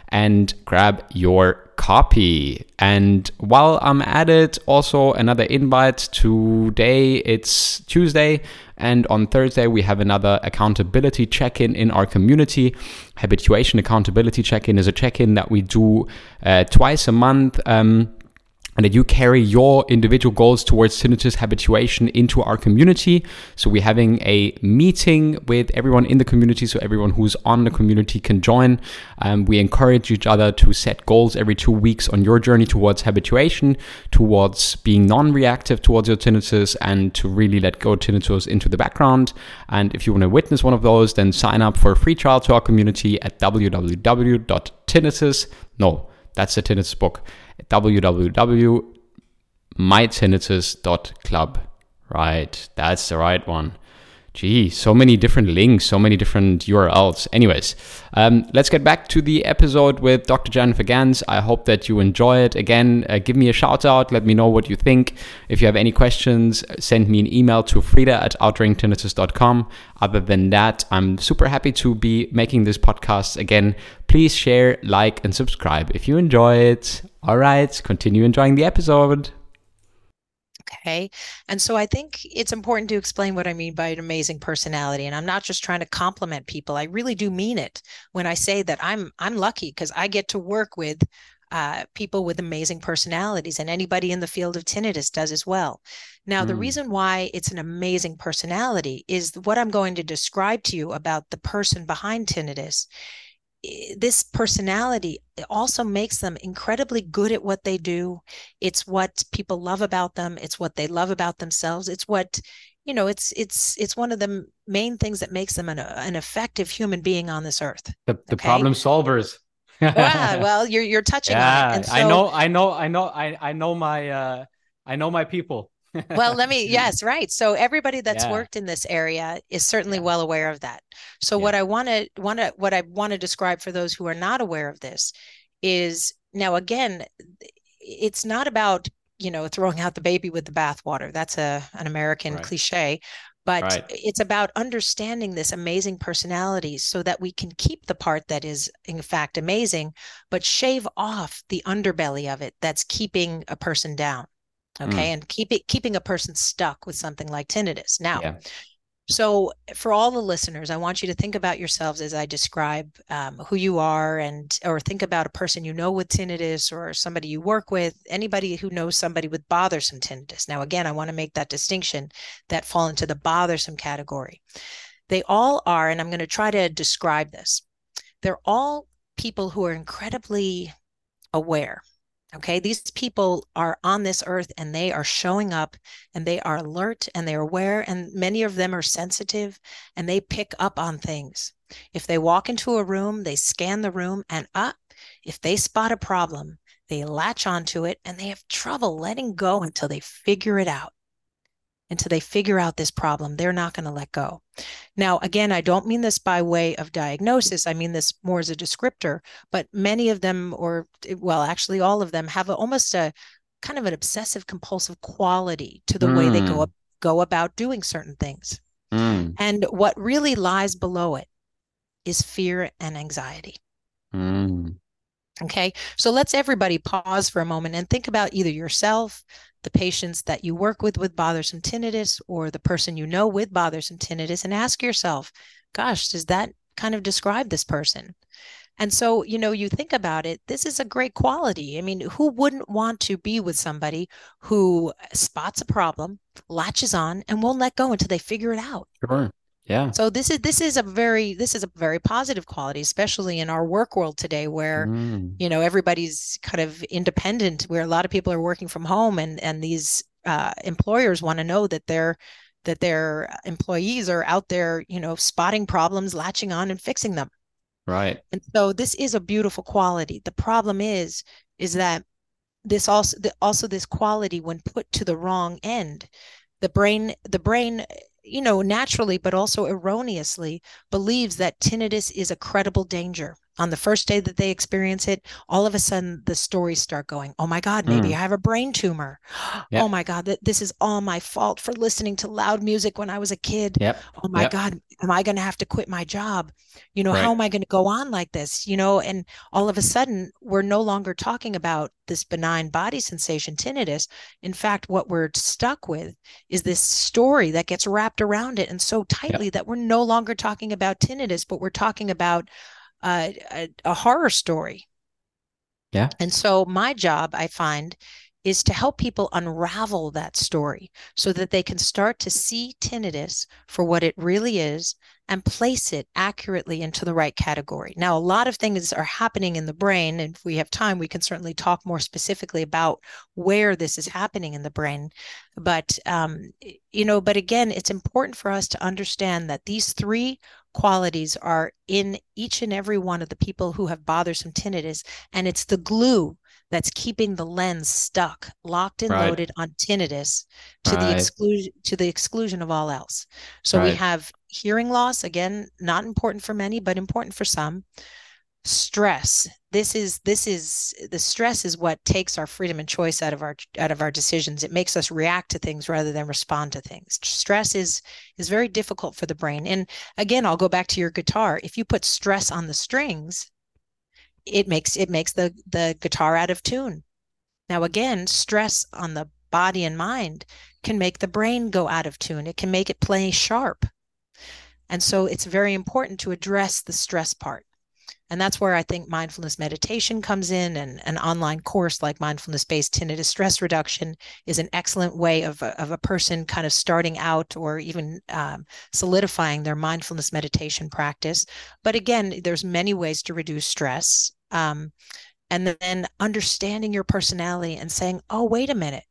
and grab your copy. And while I'm at it, also another invite. Today it's Tuesday, and on Thursday we have another accountability check in in our community. Habituation accountability check in is a check in that we do uh, twice a month. Um, and that you carry your individual goals towards tinnitus habituation into our community. So we're having a meeting with everyone in the community, so everyone who's on the community can join. Um, we encourage each other to set goals every two weeks on your journey towards habituation, towards being non-reactive towards your tinnitus, and to really let go tinnitus into the background. And if you want to witness one of those, then sign up for a free trial to our community at www.tinnitus. No, that's the tinnitus book www.mytinnitus.club. Right, that's the right one. Gee, so many different links, so many different URLs. Anyways, um, let's get back to the episode with Dr. Jennifer Gans. I hope that you enjoy it. Again, uh, give me a shout out. Let me know what you think. If you have any questions, send me an email to frida at outringtinnitus.com. Other than that, I'm super happy to be making this podcast again. Please share, like, and subscribe if you enjoy it. All right, continue enjoying the episode. Okay. And so I think it's important to explain what I mean by an amazing personality. And I'm not just trying to compliment people. I really do mean it when I say that I'm I'm lucky because I get to work with uh, people with amazing personalities, and anybody in the field of tinnitus does as well. Now, mm. the reason why it's an amazing personality is what I'm going to describe to you about the person behind tinnitus this personality also makes them incredibly good at what they do. It's what people love about them. It's what they love about themselves. It's what you know. It's it's it's one of the main things that makes them an, an effective human being on this earth. The, the okay? problem solvers. yeah, well, you're you're touching yeah, on it. So, I know, I know, I know, I I know my uh I know my people well, let me, yes, right. So everybody that's yeah. worked in this area is certainly yeah. well aware of that. So yeah. what I want to want to what I want to describe for those who are not aware of this is now again, it's not about you know throwing out the baby with the bathwater. That's a an American right. cliche, but right. it's about understanding this amazing personality so that we can keep the part that is in fact amazing but shave off the underbelly of it that's keeping a person down okay mm. and keep it keeping a person stuck with something like tinnitus. Now yeah. so for all the listeners i want you to think about yourselves as i describe um, who you are and or think about a person you know with tinnitus or somebody you work with anybody who knows somebody with bothersome tinnitus. Now again i want to make that distinction that fall into the bothersome category. They all are and i'm going to try to describe this. They're all people who are incredibly aware Okay, these people are on this earth and they are showing up and they are alert and they're aware, and many of them are sensitive and they pick up on things. If they walk into a room, they scan the room and up. If they spot a problem, they latch onto it and they have trouble letting go until they figure it out until they figure out this problem. They're not going to let go. Now, again, I don't mean this by way of diagnosis. I mean this more as a descriptor, but many of them, or well, actually all of them, have a, almost a kind of an obsessive compulsive quality to the mm. way they go, up, hmm. go about doing certain things. Mm. And what really lies below it is fear and anxiety. Mm. Okay. So let's everybody pause for a moment and think about either yourself, the patients that you work with with bothersome tinnitus, or the person you know with bothersome tinnitus, and ask yourself, gosh, does that kind of describe this person? And so, you know, you think about it, this is a great quality. I mean, who wouldn't want to be with somebody who spots a problem, latches on, and won't let go until they figure it out? Sure yeah so this is this is a very this is a very positive quality especially in our work world today where mm. you know everybody's kind of independent where a lot of people are working from home and and these uh, employers want to know that their that their employees are out there you know spotting problems latching on and fixing them Right. And so this is a beautiful quality. The problem is, is that this also also this quality when put to the wrong end, the brain the brain you know naturally but also erroneously believes that tinnitus is a credible danger on the first day that they experience it, all of a sudden the stories start going, Oh my God, maybe mm. I have a brain tumor. Yep. Oh my God, that this is all my fault for listening to loud music when I was a kid. Yep. Oh my yep. God, am I going to have to quit my job? You know, right. how am I going to go on like this? You know, and all of a sudden we're no longer talking about this benign body sensation, tinnitus. In fact, what we're stuck with is this story that gets wrapped around it and so tightly that we're no longer talking about tinnitus, but we're talking about a, a horror story. Yeah. And so my job, I find, is to help people unravel that story so that they can start to see tinnitus for what it really is and place it accurately into the right category. Now, a lot of things are happening in the brain, and if we have time, we can certainly talk more specifically about where this is happening in the brain. But, um, you know, but again, it's important for us to understand that these three qualities are in each and every one of the people who have bothersome tinnitus, and it's the glue that's keeping the lens stuck, locked and right. loaded on tinnitus to right. the exclusion to the exclusion of all else. So right. we have hearing loss again, not important for many, but important for some. Stress. This is this is the stress is what takes our freedom and choice out of our out of our decisions. It makes us react to things rather than respond to things. Stress is is very difficult for the brain. And again, I'll go back to your guitar. If you put stress on the strings, it makes it makes the the guitar out of tune now again stress on the body and mind can make the brain go out of tune it can make it play sharp and so it's very important to address the stress part and that's where I think mindfulness meditation comes in, and an online course like mindfulness based tinnitus stress reduction is an excellent way of a, of a person kind of starting out or even um, solidifying their mindfulness meditation practice. But again, there's many ways to reduce stress. Um, and then understanding your personality and saying, oh, wait a minute,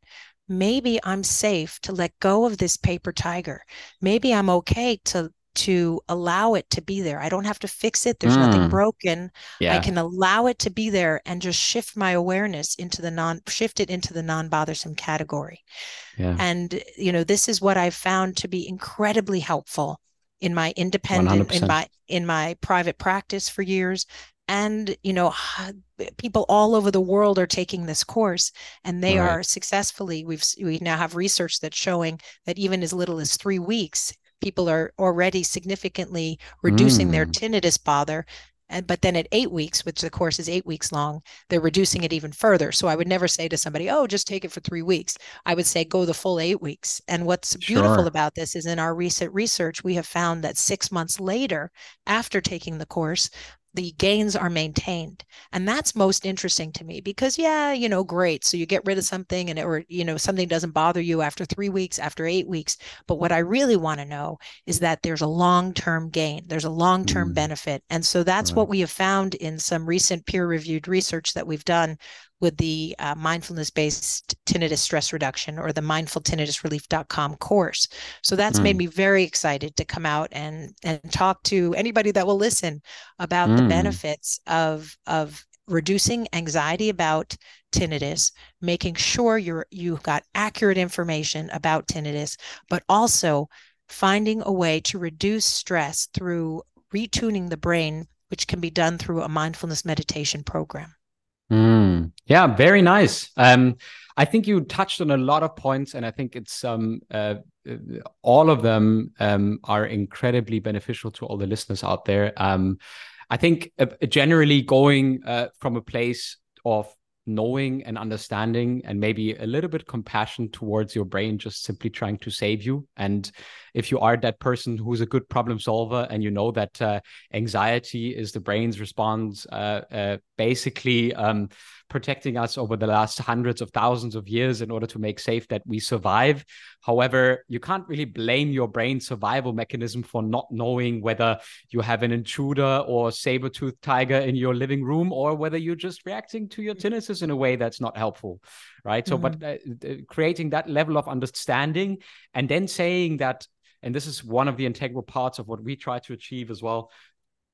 maybe I'm safe to let go of this paper tiger. Maybe I'm okay to to allow it to be there. I don't have to fix it. There's mm. nothing broken. Yeah. I can allow it to be there and just shift my awareness into the non shift it into the non-bothersome category. Yeah. And you know, this is what I've found to be incredibly helpful in my independent 100%. in my in my private practice for years and you know people all over the world are taking this course and they right. are successfully we've we now have research that's showing that even as little as 3 weeks people are already significantly reducing mm. their tinnitus bother and but then at eight weeks which the course is eight weeks long they're reducing it even further. So i would never say to somebody oh just take it for three weeks. I would say go the full eight weeks. And what's beautiful about this is in our recent research we have found that six months later after taking the course the gains are maintained. And that's most interesting to me because yeah you know great. So you get rid of something and it, or you know something doesn't bother you after 3 weeks after 8 weeks. But what i really want to know is that there's a long-term gain. There's a long-term mm. benefit. And so that's right. what we have found in some recent peer reviewed research that we've done with the uh, mindfulness based tinnitus stress reduction or the mindfultinnitusrelief.com course. So that's mm. made me very excited to come out and and talk to anybody that will listen about mm. the benefits of of reducing anxiety about tinnitus, making sure you're you've got accurate information about tinnitus, but also finding a way to reduce stress through retuning the brain, which can be done through a mindfulness meditation program. Mm, yeah, very nice. Um, I think you touched on a lot of points, and I think it's um, uh, uh, all of them um, are incredibly beneficial to all the listeners out there. Um, I think uh, generally going uh, from a place of knowing and understanding and maybe a little bit compassion towards your brain just simply trying to save you. And if you are that person who's a good problem solver and you know that uh, anxiety is the brain's response uh, uh, basically um, protecting us over the last hundreds of thousands of years in order to make safe that we survive. However, you can't really blame your brain survival mechanism for not knowing whether you have an intruder or saber-toothed tiger in your living room or whether you're just reacting to your tinnitus in a way that's not helpful, right? So, mm-hmm. but uh, creating that level of understanding and then saying that, and this is one of the integral parts of what we try to achieve as well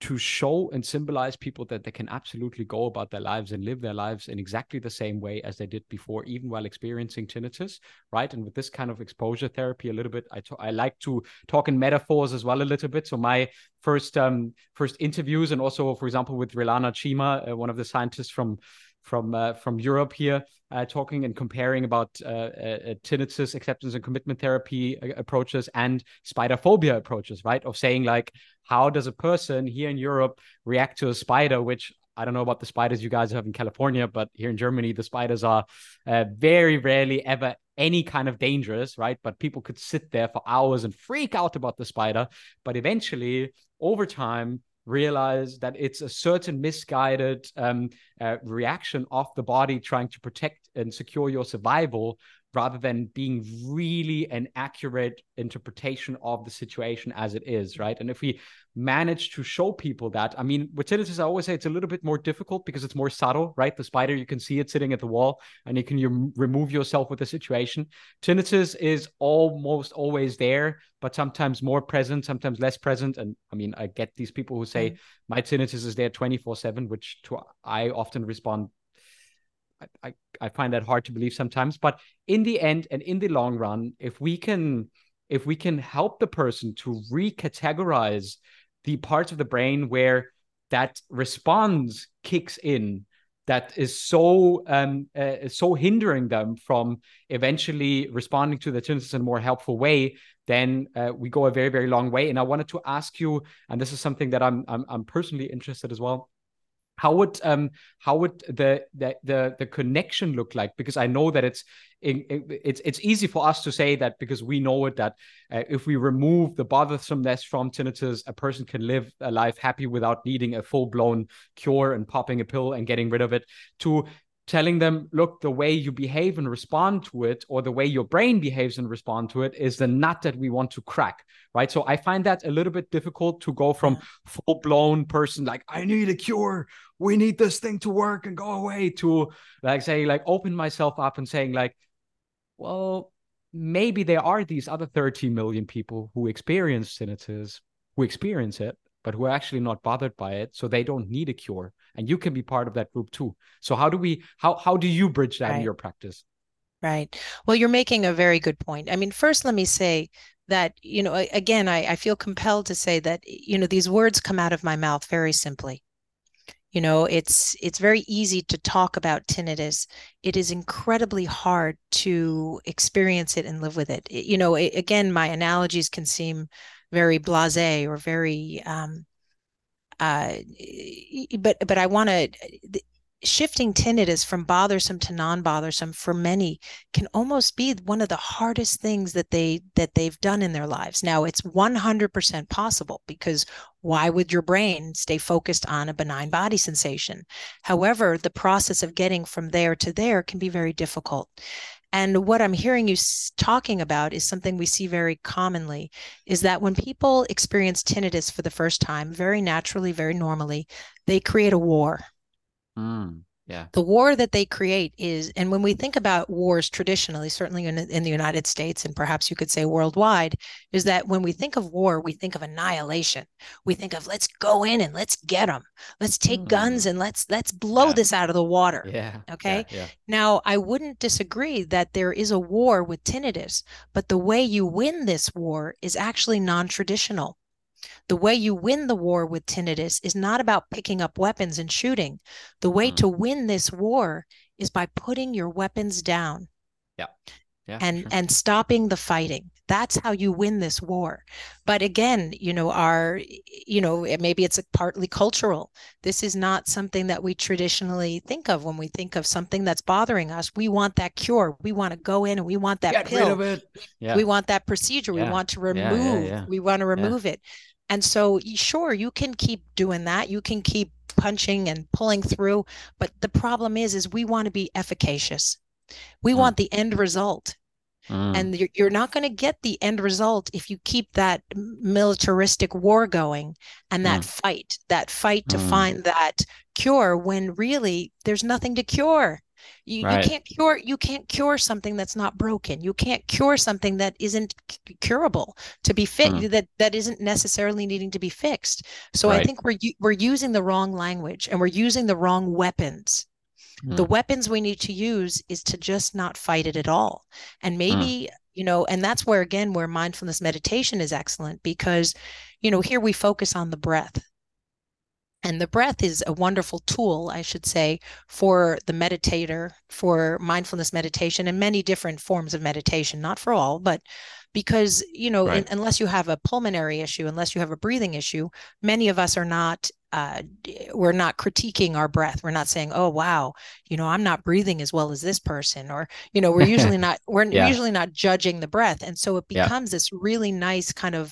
to show and symbolize people that they can absolutely go about their lives and live their lives in exactly the same way as they did before, even while experiencing tinnitus, right? And with this kind of exposure therapy, a little bit, I, I like to talk in metaphors as well a little bit. So my first um, first interviews, and also, for example, with Rilana Cima, uh, one of the scientists from from uh, from Europe here, uh, talking and comparing about uh, uh tinnitus acceptance and commitment therapy uh, approaches and spider phobia approaches, right? Of saying like, how does a person here in Europe react to a spider, which I don't know about the spiders you guys have in California, but here in Germany, the spiders are uh, very rarely ever any kind of dangerous, right? But people could sit there for hours and freak out about the spider. But eventually, over time, realize that it's a certain misguided um, uh, reaction of the body trying to protect and secure your survival rather than being really an accurate interpretation of the situation as it is, right? And if we manage to show people that, I mean, with tinnitus, I always say it's a little bit more difficult because it's more subtle, right? The spider, you can see it sitting at the wall and you can you remove yourself with the situation. Tinnitus is almost always there, but sometimes more present, sometimes less present. And I mean, I get these people who say, mm. my tinnitus is there 24 7, which to I often respond I, I find that hard to believe sometimes. But in the end and in the long run, if we can if we can help the person to recategorize the parts of the brain where that response kicks in that is so um, uh, so hindering them from eventually responding to the tinnitus in a more helpful way, then uh, we go a very very long way. And I wanted to ask you, and this is something that I'm I'm, I'm personally interested as well how would um how would the the the, the connection look like? Because i know that it's it's it's easy for us to say that because we know it that uh, if we remove the bothersomeness from tinnitus a person can live a life happy without needing a full blown cure and popping a pill and getting rid of it. To telling them, look, the way you behave and respond to it, or the way your brain behaves and respond to it, is the nut that we want to crack, right? So I find that a little bit difficult to go from full blown person like I need a cure, we need this thing to work and go away, to like say like open myself up and saying like, well, maybe there are these other 30 million people who experience tinnitus, who experience it, but who are actually not bothered by it, so they don't need a cure. And you can be part of that group too. So how do we how how do you bridge that right. in your practice? Right. Well you're making a very good point. I mean first let me say that you know again I, I feel compelled to say that you know these words come out of my mouth very simply. You know it's it's very easy to talk about tinnitus. It is incredibly hard to experience it and live with it, it you know it, again my analogies can seem very blasé or very um, uh, but but I want to shifting tinnitus from bothersome to non-bothersome for many can almost be one of the hardest things that they that they've done in their lives. Now it's 100% possible because why would your brain stay focused on a benign body sensation? However the process of getting from there to there can be very difficult and what I'm hearing you talking about is something we see very commonly is that when people experience tinnitus for the first time, very naturally, very normally, they create a war. Mm. Yeah. The war that they create is, and when we think about wars traditionally, certainly in, in the United States and perhaps you could say worldwide, is that when we think of war, we think of annihilation. We think of let's go in and let's get them. Let's take mm. guns and let's let's blow yeah. this out of the water. Yeah. Okay. Yeah, yeah. Now, I wouldn't disagree that there is a war with tinnitus, but the way you win this war is actually non-traditional. The way you win the war with tinnitus is not about picking up weapons and shooting. The way mm. to win this war is by putting your weapons down. Yeah. Yeah, and sure. and stopping the fighting that's how you win this war but again you know our you know maybe it's partly cultural this is not something that we traditionally think of when we think of something that's bothering us we want that cure we want to go in and we want that Get pill yeah. we want that procedure yeah. we want to remove we want to remove it and so, sure, you can keep doing that. You can keep punching and pulling through. But the problem is, is we want to be efficacious. We mm. want the end result. Mm. And you're, you're not going to get the end result if you keep that militaristic war going and that mm. fight, that fight to mm. find that cure when really there's nothing to cure. You, right. you can't cure you can't cure something that's not broken. You can't cure something that isn't curable to be fit mm. that that isn't necessarily needing to be fixed. So right. I think we're we're using the wrong language and we're using the wrong weapons. Mm. The weapons we need to use is to just not fight it at all. And maybe mm. you know, and that's where again where mindfulness meditation is excellent because you know, here we focus on the breath and the breath is a wonderful tool, I should say, for the meditator, for mindfulness meditation and many different forms of meditation, not for all, but because, you know, right. in, unless you have a pulmonary issue, unless you have a breathing issue, many of us are not uh, we're not critiquing our breath. We're not saying, "Oh, wow, you know, I'm not breathing as well as this person," or you know, we're usually not we're yeah. usually not judging the breath, and so it becomes yeah. this really nice kind of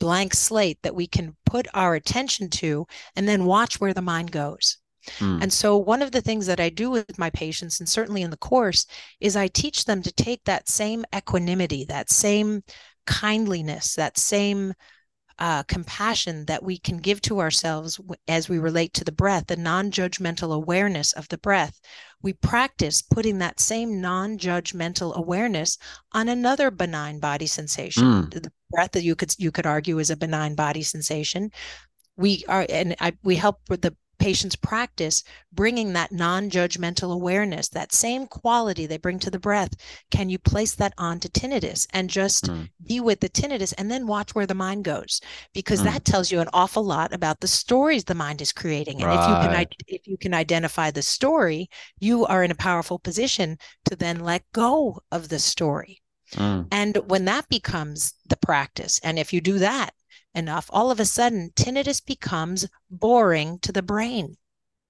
blank slate that we can put our attention to and then watch where the mind goes. Mm. And so, one of the things that I do with my patients, and certainly in the course, is I teach them to take that same equanimity, that same kindliness, that same uh, compassion that we can give to ourselves as we relate to the breath, the non judgmental awareness of the breath. We practice putting that same non judgmental awareness on another benign body sensation. Mm. The breath that you could you could argue is a benign body sensation. We are, and I, we help with the patients practice bringing that non-judgmental awareness that same quality they bring to the breath can you place that onto tinnitus and just mm. be with the tinnitus and then watch where the mind goes because mm. that tells you an awful lot about the stories the mind is creating and right. if you can if you can identify the story you are in a powerful position to then let go of the story mm. and when that becomes the practice and if you do that enough, all of a sudden tinnitus becomes boring to the brain.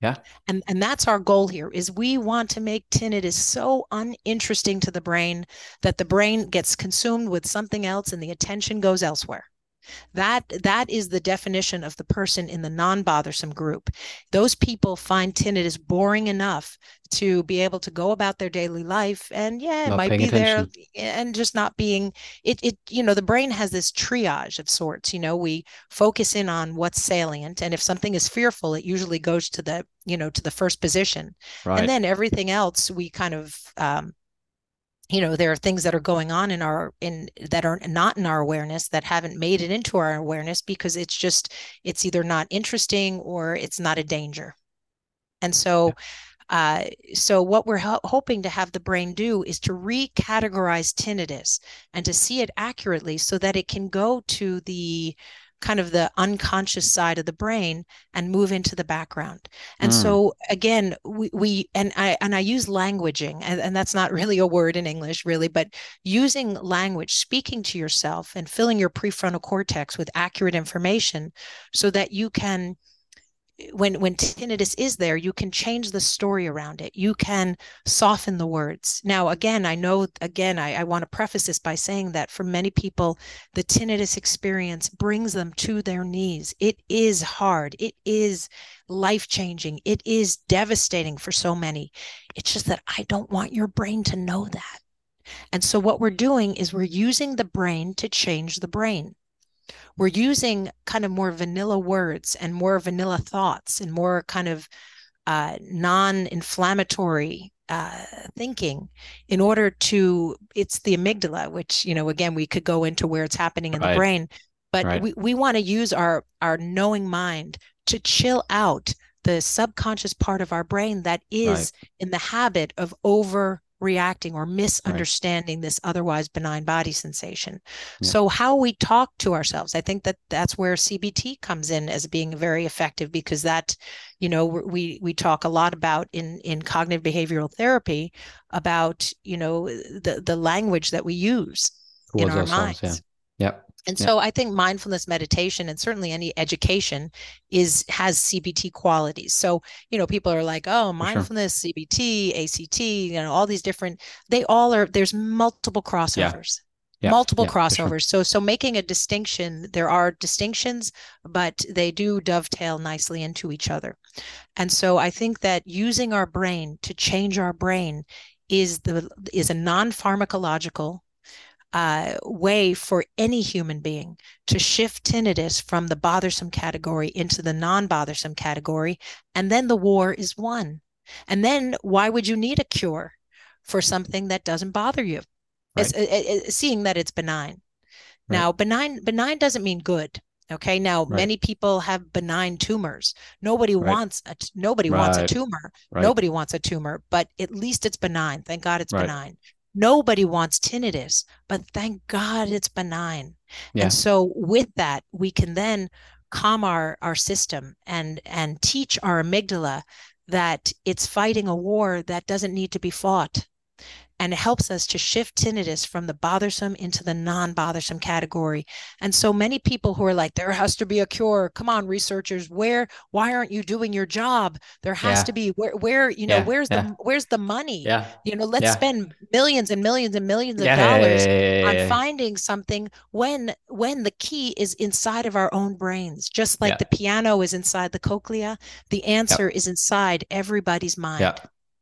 Yeah. And and that's our goal here is we want to make tinnitus so uninteresting to the brain that the brain gets consumed with something else and the attention goes elsewhere. That that is the definition of the person in the non-bothersome group. Those people find tinnitus boring enough to be able to go about their daily life and yeah, it not might be attention. there and just not being it it you know the brain has this triage of sorts, you know, we focus in on what's salient and if something is fearful it usually goes to the you know to the first position. Right. And then everything else we kind of um you know there are things that are going on in our in that are not in our awareness that haven't made it into our awareness because it's just it's either not interesting or it's not a danger. And so uh, so what we're ho- hoping to have the brain do is to recategorize tinnitus and to see it accurately so that it can go to the kind of the unconscious side of the brain and move into the background. And mm. so again, we, we and I and I use languaging, and, and that's not really a word in English, really, but using language, speaking to yourself and filling your prefrontal cortex with accurate information so that you can when when tinnitus is there you can change the story around it. You can soften the words. Now again i know again i, I want to preface this by saying that for many people the tinnitus experience brings them to their knees. It is hard. It is life changing it is devastating for so many. It's just that i don't want your brain to know that. And so what we're doing is we're using the brain to change the brain we're using kind of more vanilla words and more vanilla thoughts and more kind of uh, non-inflammatory uh, thinking in order to it's the amygdala which you know again we could go into where it's happening in right. the brain but right. we, we want to use our our knowing mind to chill out the subconscious part of our brain that is right. in the habit of over reacting or misunderstanding right. this otherwise benign body sensation. Yeah. So, how we talk to ourselves, I think that that's where CBT comes in as being very effective because that, you know, we we talk a lot about in in cognitive behavioral therapy about you know the the language that we use Towards in our minds. Yeah. Yep. And so I think mindfulness meditation and certainly any education is has CBT qualities. So, you know, people are like, "Oh, mindfulness, sure. CBT, ACT, you know, all these different they all are there's multiple crossovers. Yeah. Yeah. multiple crossovers. Sure. So so making a distinction, there are distinctions, but they do dovetail nicely into each other. And so I think that using our brain to change our brain is the is a non-pharmacological uh, way for any human being to shift tinnitus from the bothersome category into the non bothersome category. And then the war is won. And then why would you need a cure for something that doesn't bother you? Right. It's, it, it, seeing that it's benign. Right. Now, benign benign doesn't mean good. Okay. Now, right. many people have benign tumors. Nobody right. wants a nobody right. wants a tumor. Nobody wants a tumor, but at least it's benign. Thank God it's benign. Nobody wants tinnitus, but thank God it's benign. Yeah. And so with that, we can then calm our our system and and teach our amygdala that it's fighting a war that doesn't need to be fought and it helps us to shift tinnitus from the bothersome into the non-bothersome category. And so many people who are like there has to be a cure. Come on researchers. Where why aren't you doing your job? There has yeah. to be where where you know yeah. where's yeah. the where's the money? Yeah you know let's spend millions and millions and millions of dollars on finding something when when the key is inside of our own brains. Just like the piano is inside the cochlea the answer is inside everybody's mind. Yeah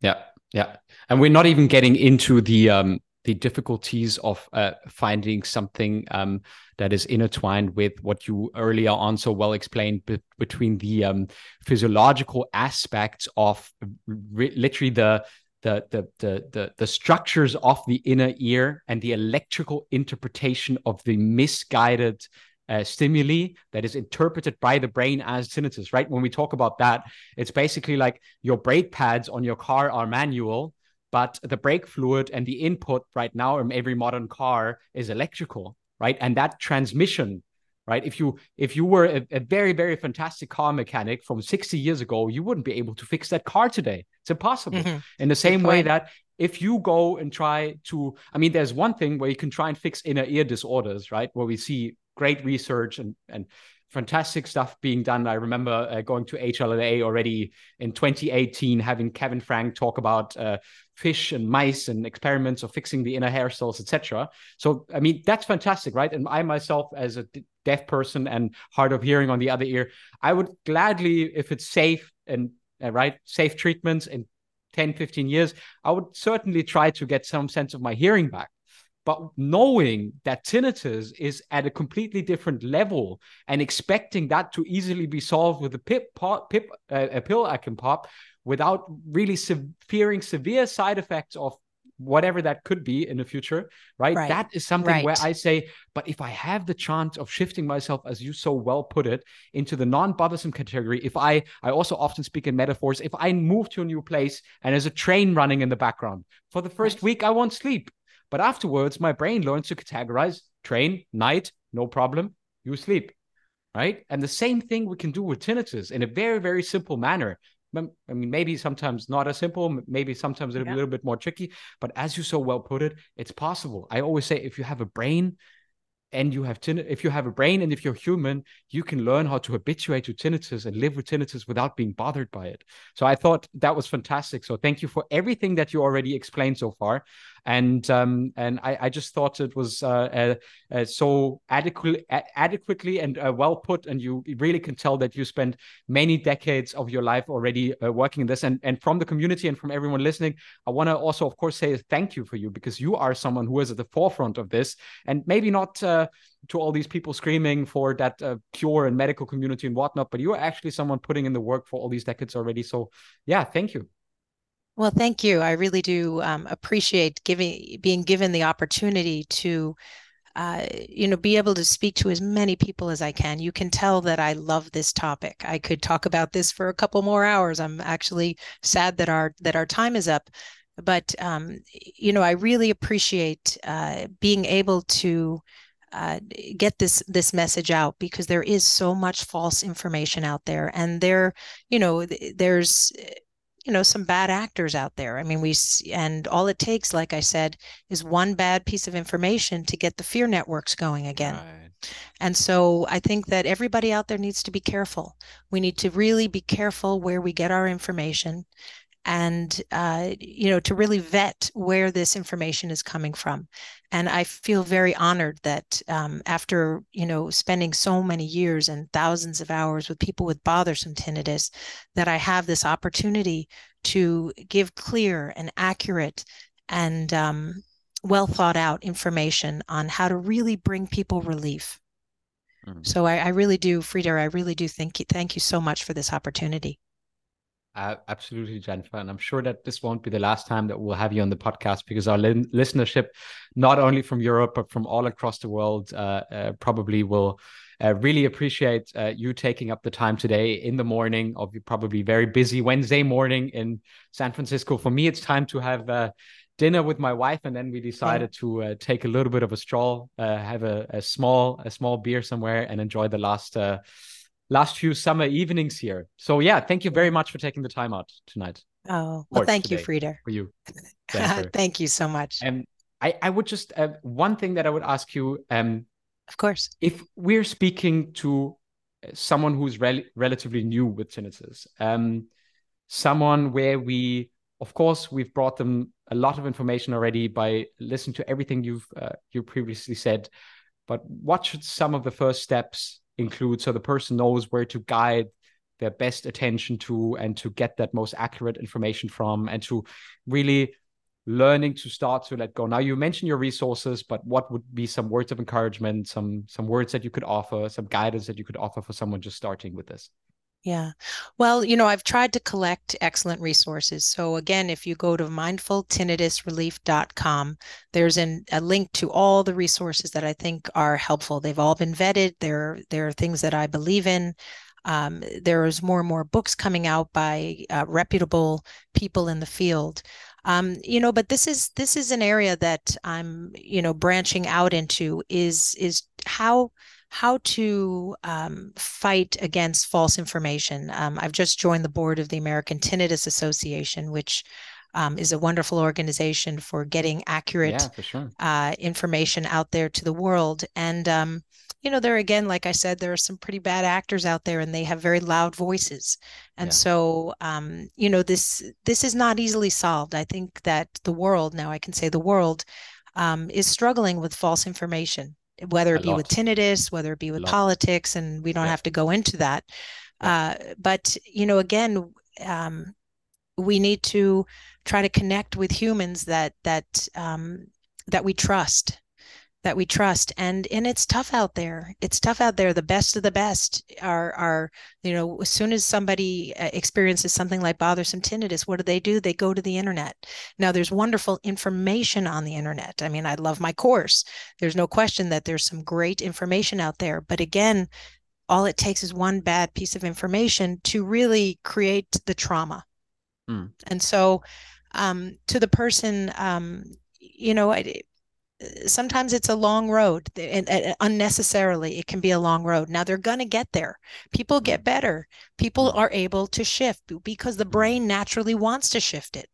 yeah yeah, and we're not even getting into the um, the difficulties of uh, finding something um, that is intertwined with what you earlier on so well explained be- between the um, physiological aspects of re- literally the the, the the the the structures of the inner ear and the electrical interpretation of the misguided uh, stimuli that is interpreted by the brain as tinnitus, right? When we talk about that, it's basically like your brake pads on your car are manual, but the brake fluid and the input right now in every modern car is electrical, right? And that transmission right if you if you were a, a, very very fantastic car mechanic from 60 years ago you wouldn't be able to fix that car today it's impossible mm-hmm. in the same way that if you go and try to i mean there's one thing where you can try and fix inner ear disorders right where we see great research and and fantastic stuff being done. I remember uh, going to HLA already in 2018, having Kevin Frank talk about uh, fish and mice and experiments of fixing the inner hair cells, etc. So, I mean, that's fantastic, right? And I myself, as a deaf person and hard of hearing on the other ear, I would gladly, if it's safe and uh, right, safe treatments in 10, 15 years, I would certainly try to get some sense of my hearing back. But knowing that tinnitus is at a completely different level and expecting that to easily be solved with a pip, pop, pip uh, a pill I can pop without really se- fearing severe side effects of whatever that could be in the future, right? right. That is something right. where I say, but if I have the chance of shifting myself, as you so well put it, into the non-bothersome category, if I, I also often speak in metaphors, if I move to a new place and there's a train running in the background, for the first right. week I won't sleep but afterwards, my brain learns to categorize train, night, no problem, you sleep. Right. And the same thing we can do with tinnitus in a very, very simple manner. I mean, maybe sometimes not as simple, maybe sometimes it'll yeah. be a little bit more tricky, but as you so well put it, it's possible. I always say if you have a brain and you have tin- if you have a brain and if you're human you can learn how to habituate to tinnitus and live with tinnitus without being bothered by it so i thought that was fantastic so thank you for everything that you already explained so far and um, and I, I just thought it was uh, uh, so adequately adequately and uh, well put, and you really can tell that you spent many decades of your life already uh, working in this. And and from the community and from everyone listening, I want to also, of course, say thank you for you because you are someone who is at the forefront of this, and maybe not uh, to all these people screaming for that uh, cure and medical community and whatnot, but you are actually someone putting in the work for all these decades already. So, yeah, thank you. Well, thank you. I really do um, appreciate giving being given the opportunity to, uh, you know, be able to speak to as many people as I can. You can tell that I love this topic. I could talk about this for a couple more hours. I'm actually sad that our that our time is up, but um, you know, I really appreciate uh, being able to. Uh, get this this message out because there is so much false information out there and there you know there's you know some bad actors out there. I mean we and all it takes like i said is one bad piece of information to get the fear networks going again. Right. and so i think that everybody out there needs to be careful. We need to really be careful where we get our information and uh, you know to really vet where this information is coming from. And i feel very honored that um, after you know spending so many years and thousands of hours with people with bothersome tinnitus that i have this opportunity to give clear and accurate and um, well thought out information on how to really bring people relief. Mm-hmm. so I, I really do Frida i really do thank you thank you so much for this opportunity Uh, absolutely, Jennifer. And I'm sure that this won't be the last time that we'll have you on the podcast because our li- listenership, not only from Europe, but from all across the world, uh, uh, probably will uh, really appreciate uh, you taking up the time today in the morning of your probably very busy Wednesday morning in San Francisco. For me, it's time to have uh, dinner with my wife, and then we decided yeah. to uh, take a little bit of a stroll, uh, have a, a, small a small beer somewhere, and enjoy the last uh, last few summer evenings here. So yeah, thank you very much for taking the time out tonight. Oh well, thank you, Frieder. For you, thank you so much. And I I would just uh, one thing that I would ask you. Um, of course, if we're speaking to someone who's rel- relatively new with tinnitus, um, someone where we of course, we've brought them a lot of information already by listening to everything you've uh, you previously said. But what should some of the first steps include so the person knows where to guide their best attention to and to get that most accurate information from and to really learning to start to let go. Now you mentioned your resources but what would be some words of encouragement some some words that you could offer some guidance that you could offer for someone just starting with this yeah. Well, you know, I've tried to collect excellent resources. So again, if you go to mindfultinnitusrelief.com, there's an, a link to all the resources that I think are helpful. They've all been vetted. There, there are things that I believe in. Um, there's more and more books coming out by uh, reputable people in the field. Um, you know, but this is this is an area that I'm, you know, branching out into is is how how to um, fight against false information. Um, I've just joined the board of the American Tinnitus Association, which um, is a wonderful organization for getting accurate yeah, for sure. uh, information out there to the world. And um, you know, there again, like I said, there are some pretty bad actors out there, and they have very loud voices. And yeah. so, um, you know, this this is not easily solved. I think that the world now, I can say the world, um, is struggling with false information whether it be with tinnitus, whether it be with politics, and we don't yeah. have to go into that. Yeah. Uh, but you know, again, um, we need to try to connect with humans that that um, that we trust that we trust and and it's tough out there. It's tough out there. The best of the best are are you know as soon as somebody uh, experiences something like bothersome tinnitus what do they do? They go to the internet. Now there's wonderful information on the internet. I mean i love my course. There's no question that there's some great information out there. But again all it takes is one bad piece of information to really create the trauma. Mm. and so um, to the person um, you know it, sometimes it's a long road and, and, unnecessarily it can be a long road. Now they're going to get there. People get mm. better. People are able to shift because the brain naturally wants to shift it.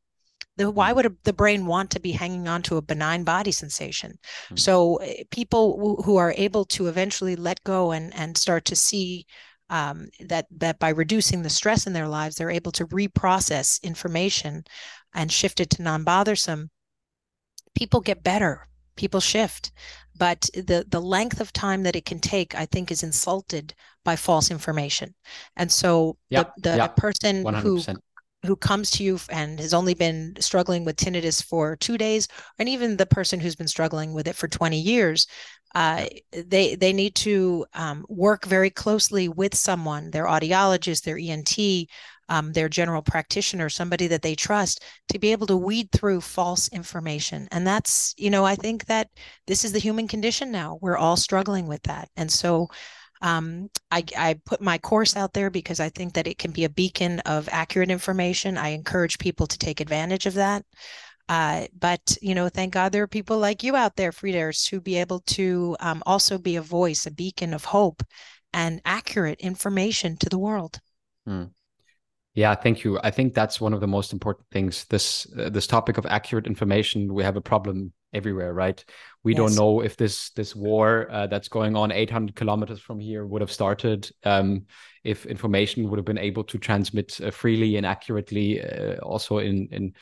The, why mm. would a, the brain want to be hanging on to a benign body sensation? So eh, people w- who are able to eventually let go and and start to see um, that that by reducing the stress in their lives they're able to reprocess information and shift it to non-bothersome people get better people shift. But the the length of time that it can take i think is insulted by false information. And so the, the person 100%. who who comes to you and has only been struggling with tinnitus for two days and even the person who's been struggling with it for 20 years uh, they they need to um, work very closely with someone their audiologist their ent um, their general practitioner, somebody that they trust, to be able to weed through false information. And that's, you know, I think that this is the human condition now. We're all struggling with that. And so um, I, I put my course out there because I think that it can be a beacon of accurate information. I encourage people to take advantage of that. Uh, but you know, thank God there are people like you out there, Frieders, who be able to um, also be a voice, a beacon of hope and accurate information to the world. Hmm. Yeah, thank you. I think that's one of the most important things. This uh, this topic of accurate information, we have a problem everywhere, right? We yes. don't know if this this war uh, that's going on 800 kilometers from here would have started, um, if information would have been able to transmit uh, freely and accurately, uh, also in in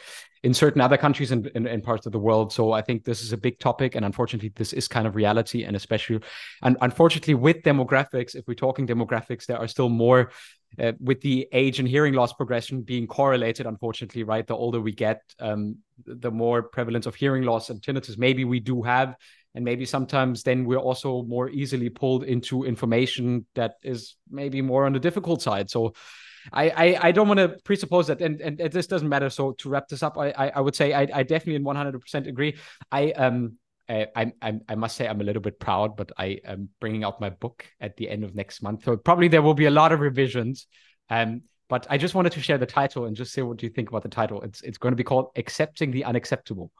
in certain other countries and in, in, parts of the world. So I think this is a big topic, and unfortunately, this is kind of reality, and especially, and unfortunately, with demographics, if we're talking demographics, there are still more uh, with the age and hearing loss progression being correlated, unfortunately, right? The older we get, um, the more prevalence of hearing loss and tinnitus maybe we do have. And maybe sometimes then we're also more easily pulled into information that is maybe more on the difficult side. So I, I, I don't want to presuppose that, and, and this doesn't matter. So to wrap this up, I, I, I would say I, I definitely 100% agree. I um I, I, I must say I'm a little bit proud, but I am bringing out my book at the end of next month. So probably there will be a lot of revisions. Um, but I just wanted to share the title and just say what do you think about the title. It's it's going to be called "Accepting the Unacceptable,"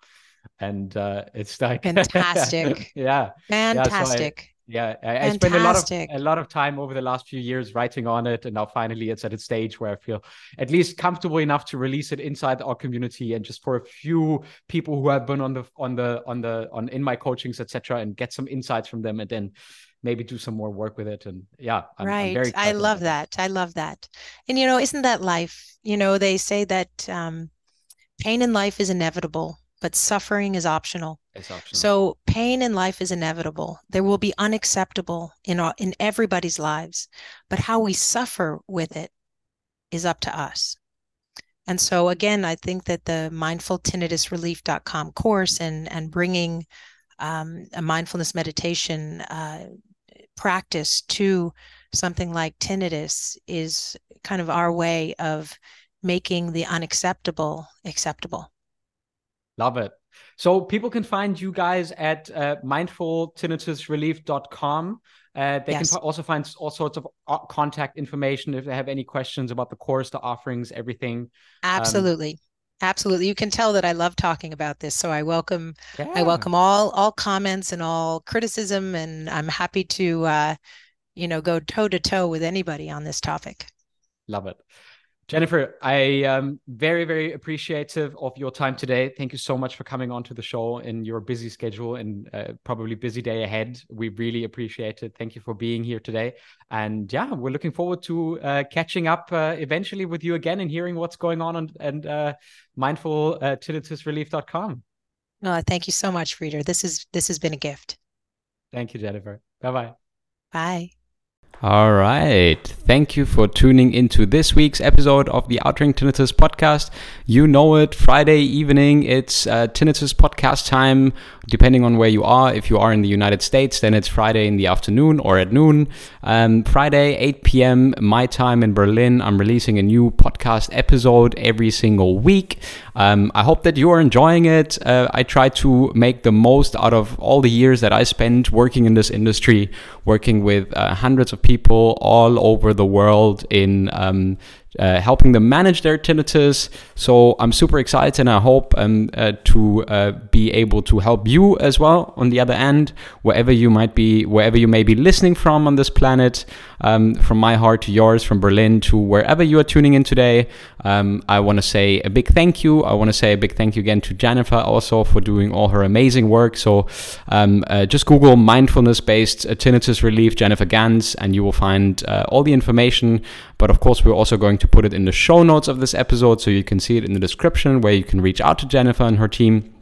and uh, it's like fantastic. yeah, fantastic. Yeah, I, I spent a lot of a lot of time over the last few years writing on it, and now finally it's at a stage where I feel at least comfortable enough to release it inside our community and just for a few people who have been on the on the on the on in my coachings, etc., and get some insights from them, and then maybe do some more work with it. And yeah, I'm, right. I'm I love that. that. I love that. And you know, isn't that life? You know, they say that um, pain in life is inevitable but suffering is optional. It's optional. So pain in life is inevitable. There will be unacceptable in all, in everybody's lives, but how we suffer with it is up to us. And so again, I think that the mindfultinnitusrelief.com course and and bringing um, a mindfulness meditation uh, practice to something like tinnitus is kind of our way of making the unacceptable acceptable. Love it. So people can find you guys at uh, mindfultinnitusrelief.com. Uh, they yes. can also find all sorts of uh, contact information if they have any questions about the course, the offerings, everything. Um, Absolutely. Um, Absolutely. You can tell that I love talking about this. So I welcome yeah. I welcome all all comments and all criticism and I'm happy to uh you know go toe to toe with anybody on this topic. Love it. Jennifer, I am very, very appreciative of your time today. Thank you so much for coming on to the show in your busy schedule and uh, probably busy day ahead. We really appreciate it. Thank you for being here today. And yeah, we're looking forward to uh, catching up uh, eventually with you again and hearing what's going on and, and uh, mindful uh. No, thank you so much, Frieder. This is this has been a gift. Thank you, Jennifer. Bye-bye. Bye. All right. Thank you for tuning into this week's episode of the Outring Tinnitus podcast. You know it, Friday evening, it's uh, Tinnitus podcast time, depending on where you are. If you are in the United States, then it's Friday in the afternoon or at noon. Um, Friday, 8 p.m., my time in Berlin. I'm releasing a new podcast episode every single week. Um, I hope that you are enjoying it. Uh, I try to make the most out of all the years that I spent working in this industry, working with uh, hundreds of people all over the world in um, uh, helping them manage their tinnitus. So I'm super excited and I hope um, uh, to uh, be able to help you as well on the other end, wherever you might be, wherever you may be listening from on this planet, um, from my heart to yours, from Berlin to wherever you are tuning in today. Um, I want to say a big thank you. I want to say a big thank you again to Jennifer also for doing all her amazing work. So um, uh, just Google mindfulness based tinnitus relief Jennifer Gans, and you will find uh, all the information. But of course, we're also going to put it in the show notes of this episode so you can see it in the description where you can reach out to Jennifer and her team.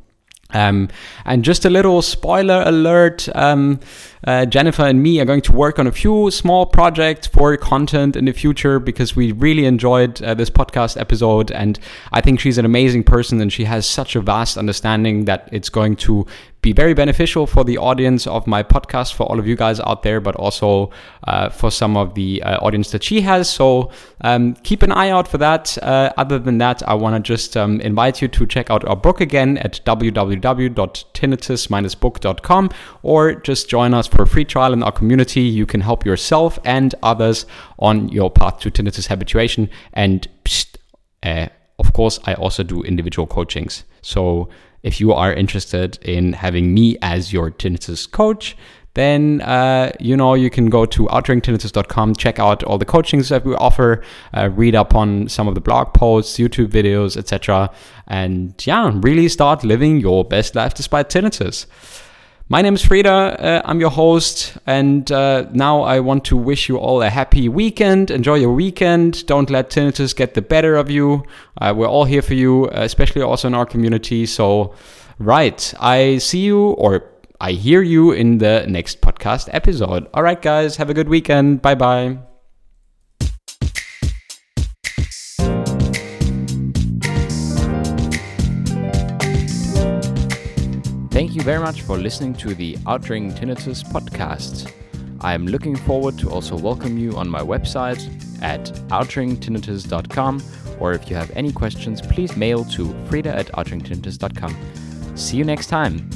Um, and just a little spoiler alert um, uh, Jennifer and me are going to work on a few small projects for content in the future because we really enjoyed uh, this podcast episode. And I think she's an amazing person and she has such a vast understanding that it's going to be very beneficial for the audience of my podcast, for all of you guys out there, but also uh, for some of the uh, audience that she has. So um, keep an eye out for that. Uh, other than that, I want to just um, invite you to check out our book again at www.tinnitus-book.com or just join us for a free trial in our community. You can help yourself and others on your path to tinnitus habituation. And psst, uh, of course, I also do individual coachings. So if you are interested in having me as your tinnitus coach, then uh, you know you can go to outringtinnitus.com, check out all the coachings that we offer, uh, read up on some of the blog posts, YouTube videos, etc., and yeah, really start living your best life despite tinnitus. My name is Frieder. Uh, I'm your host, and uh, now I want to wish you all a happy weekend. Enjoy your weekend. Don't let tinnitus get the better of you. Uh, we're all here for you, especially also in our community. So, right, I see you or I hear you in the next podcast episode. All right, guys, have a good weekend. Bye bye. thank you very much for listening to the Outring Tinnitus podcast. I am looking forward to also welcome you on my website at outringtinnitus.com, or if you have any questions, please mail to frieder at outringtinnitus.com. See you next time.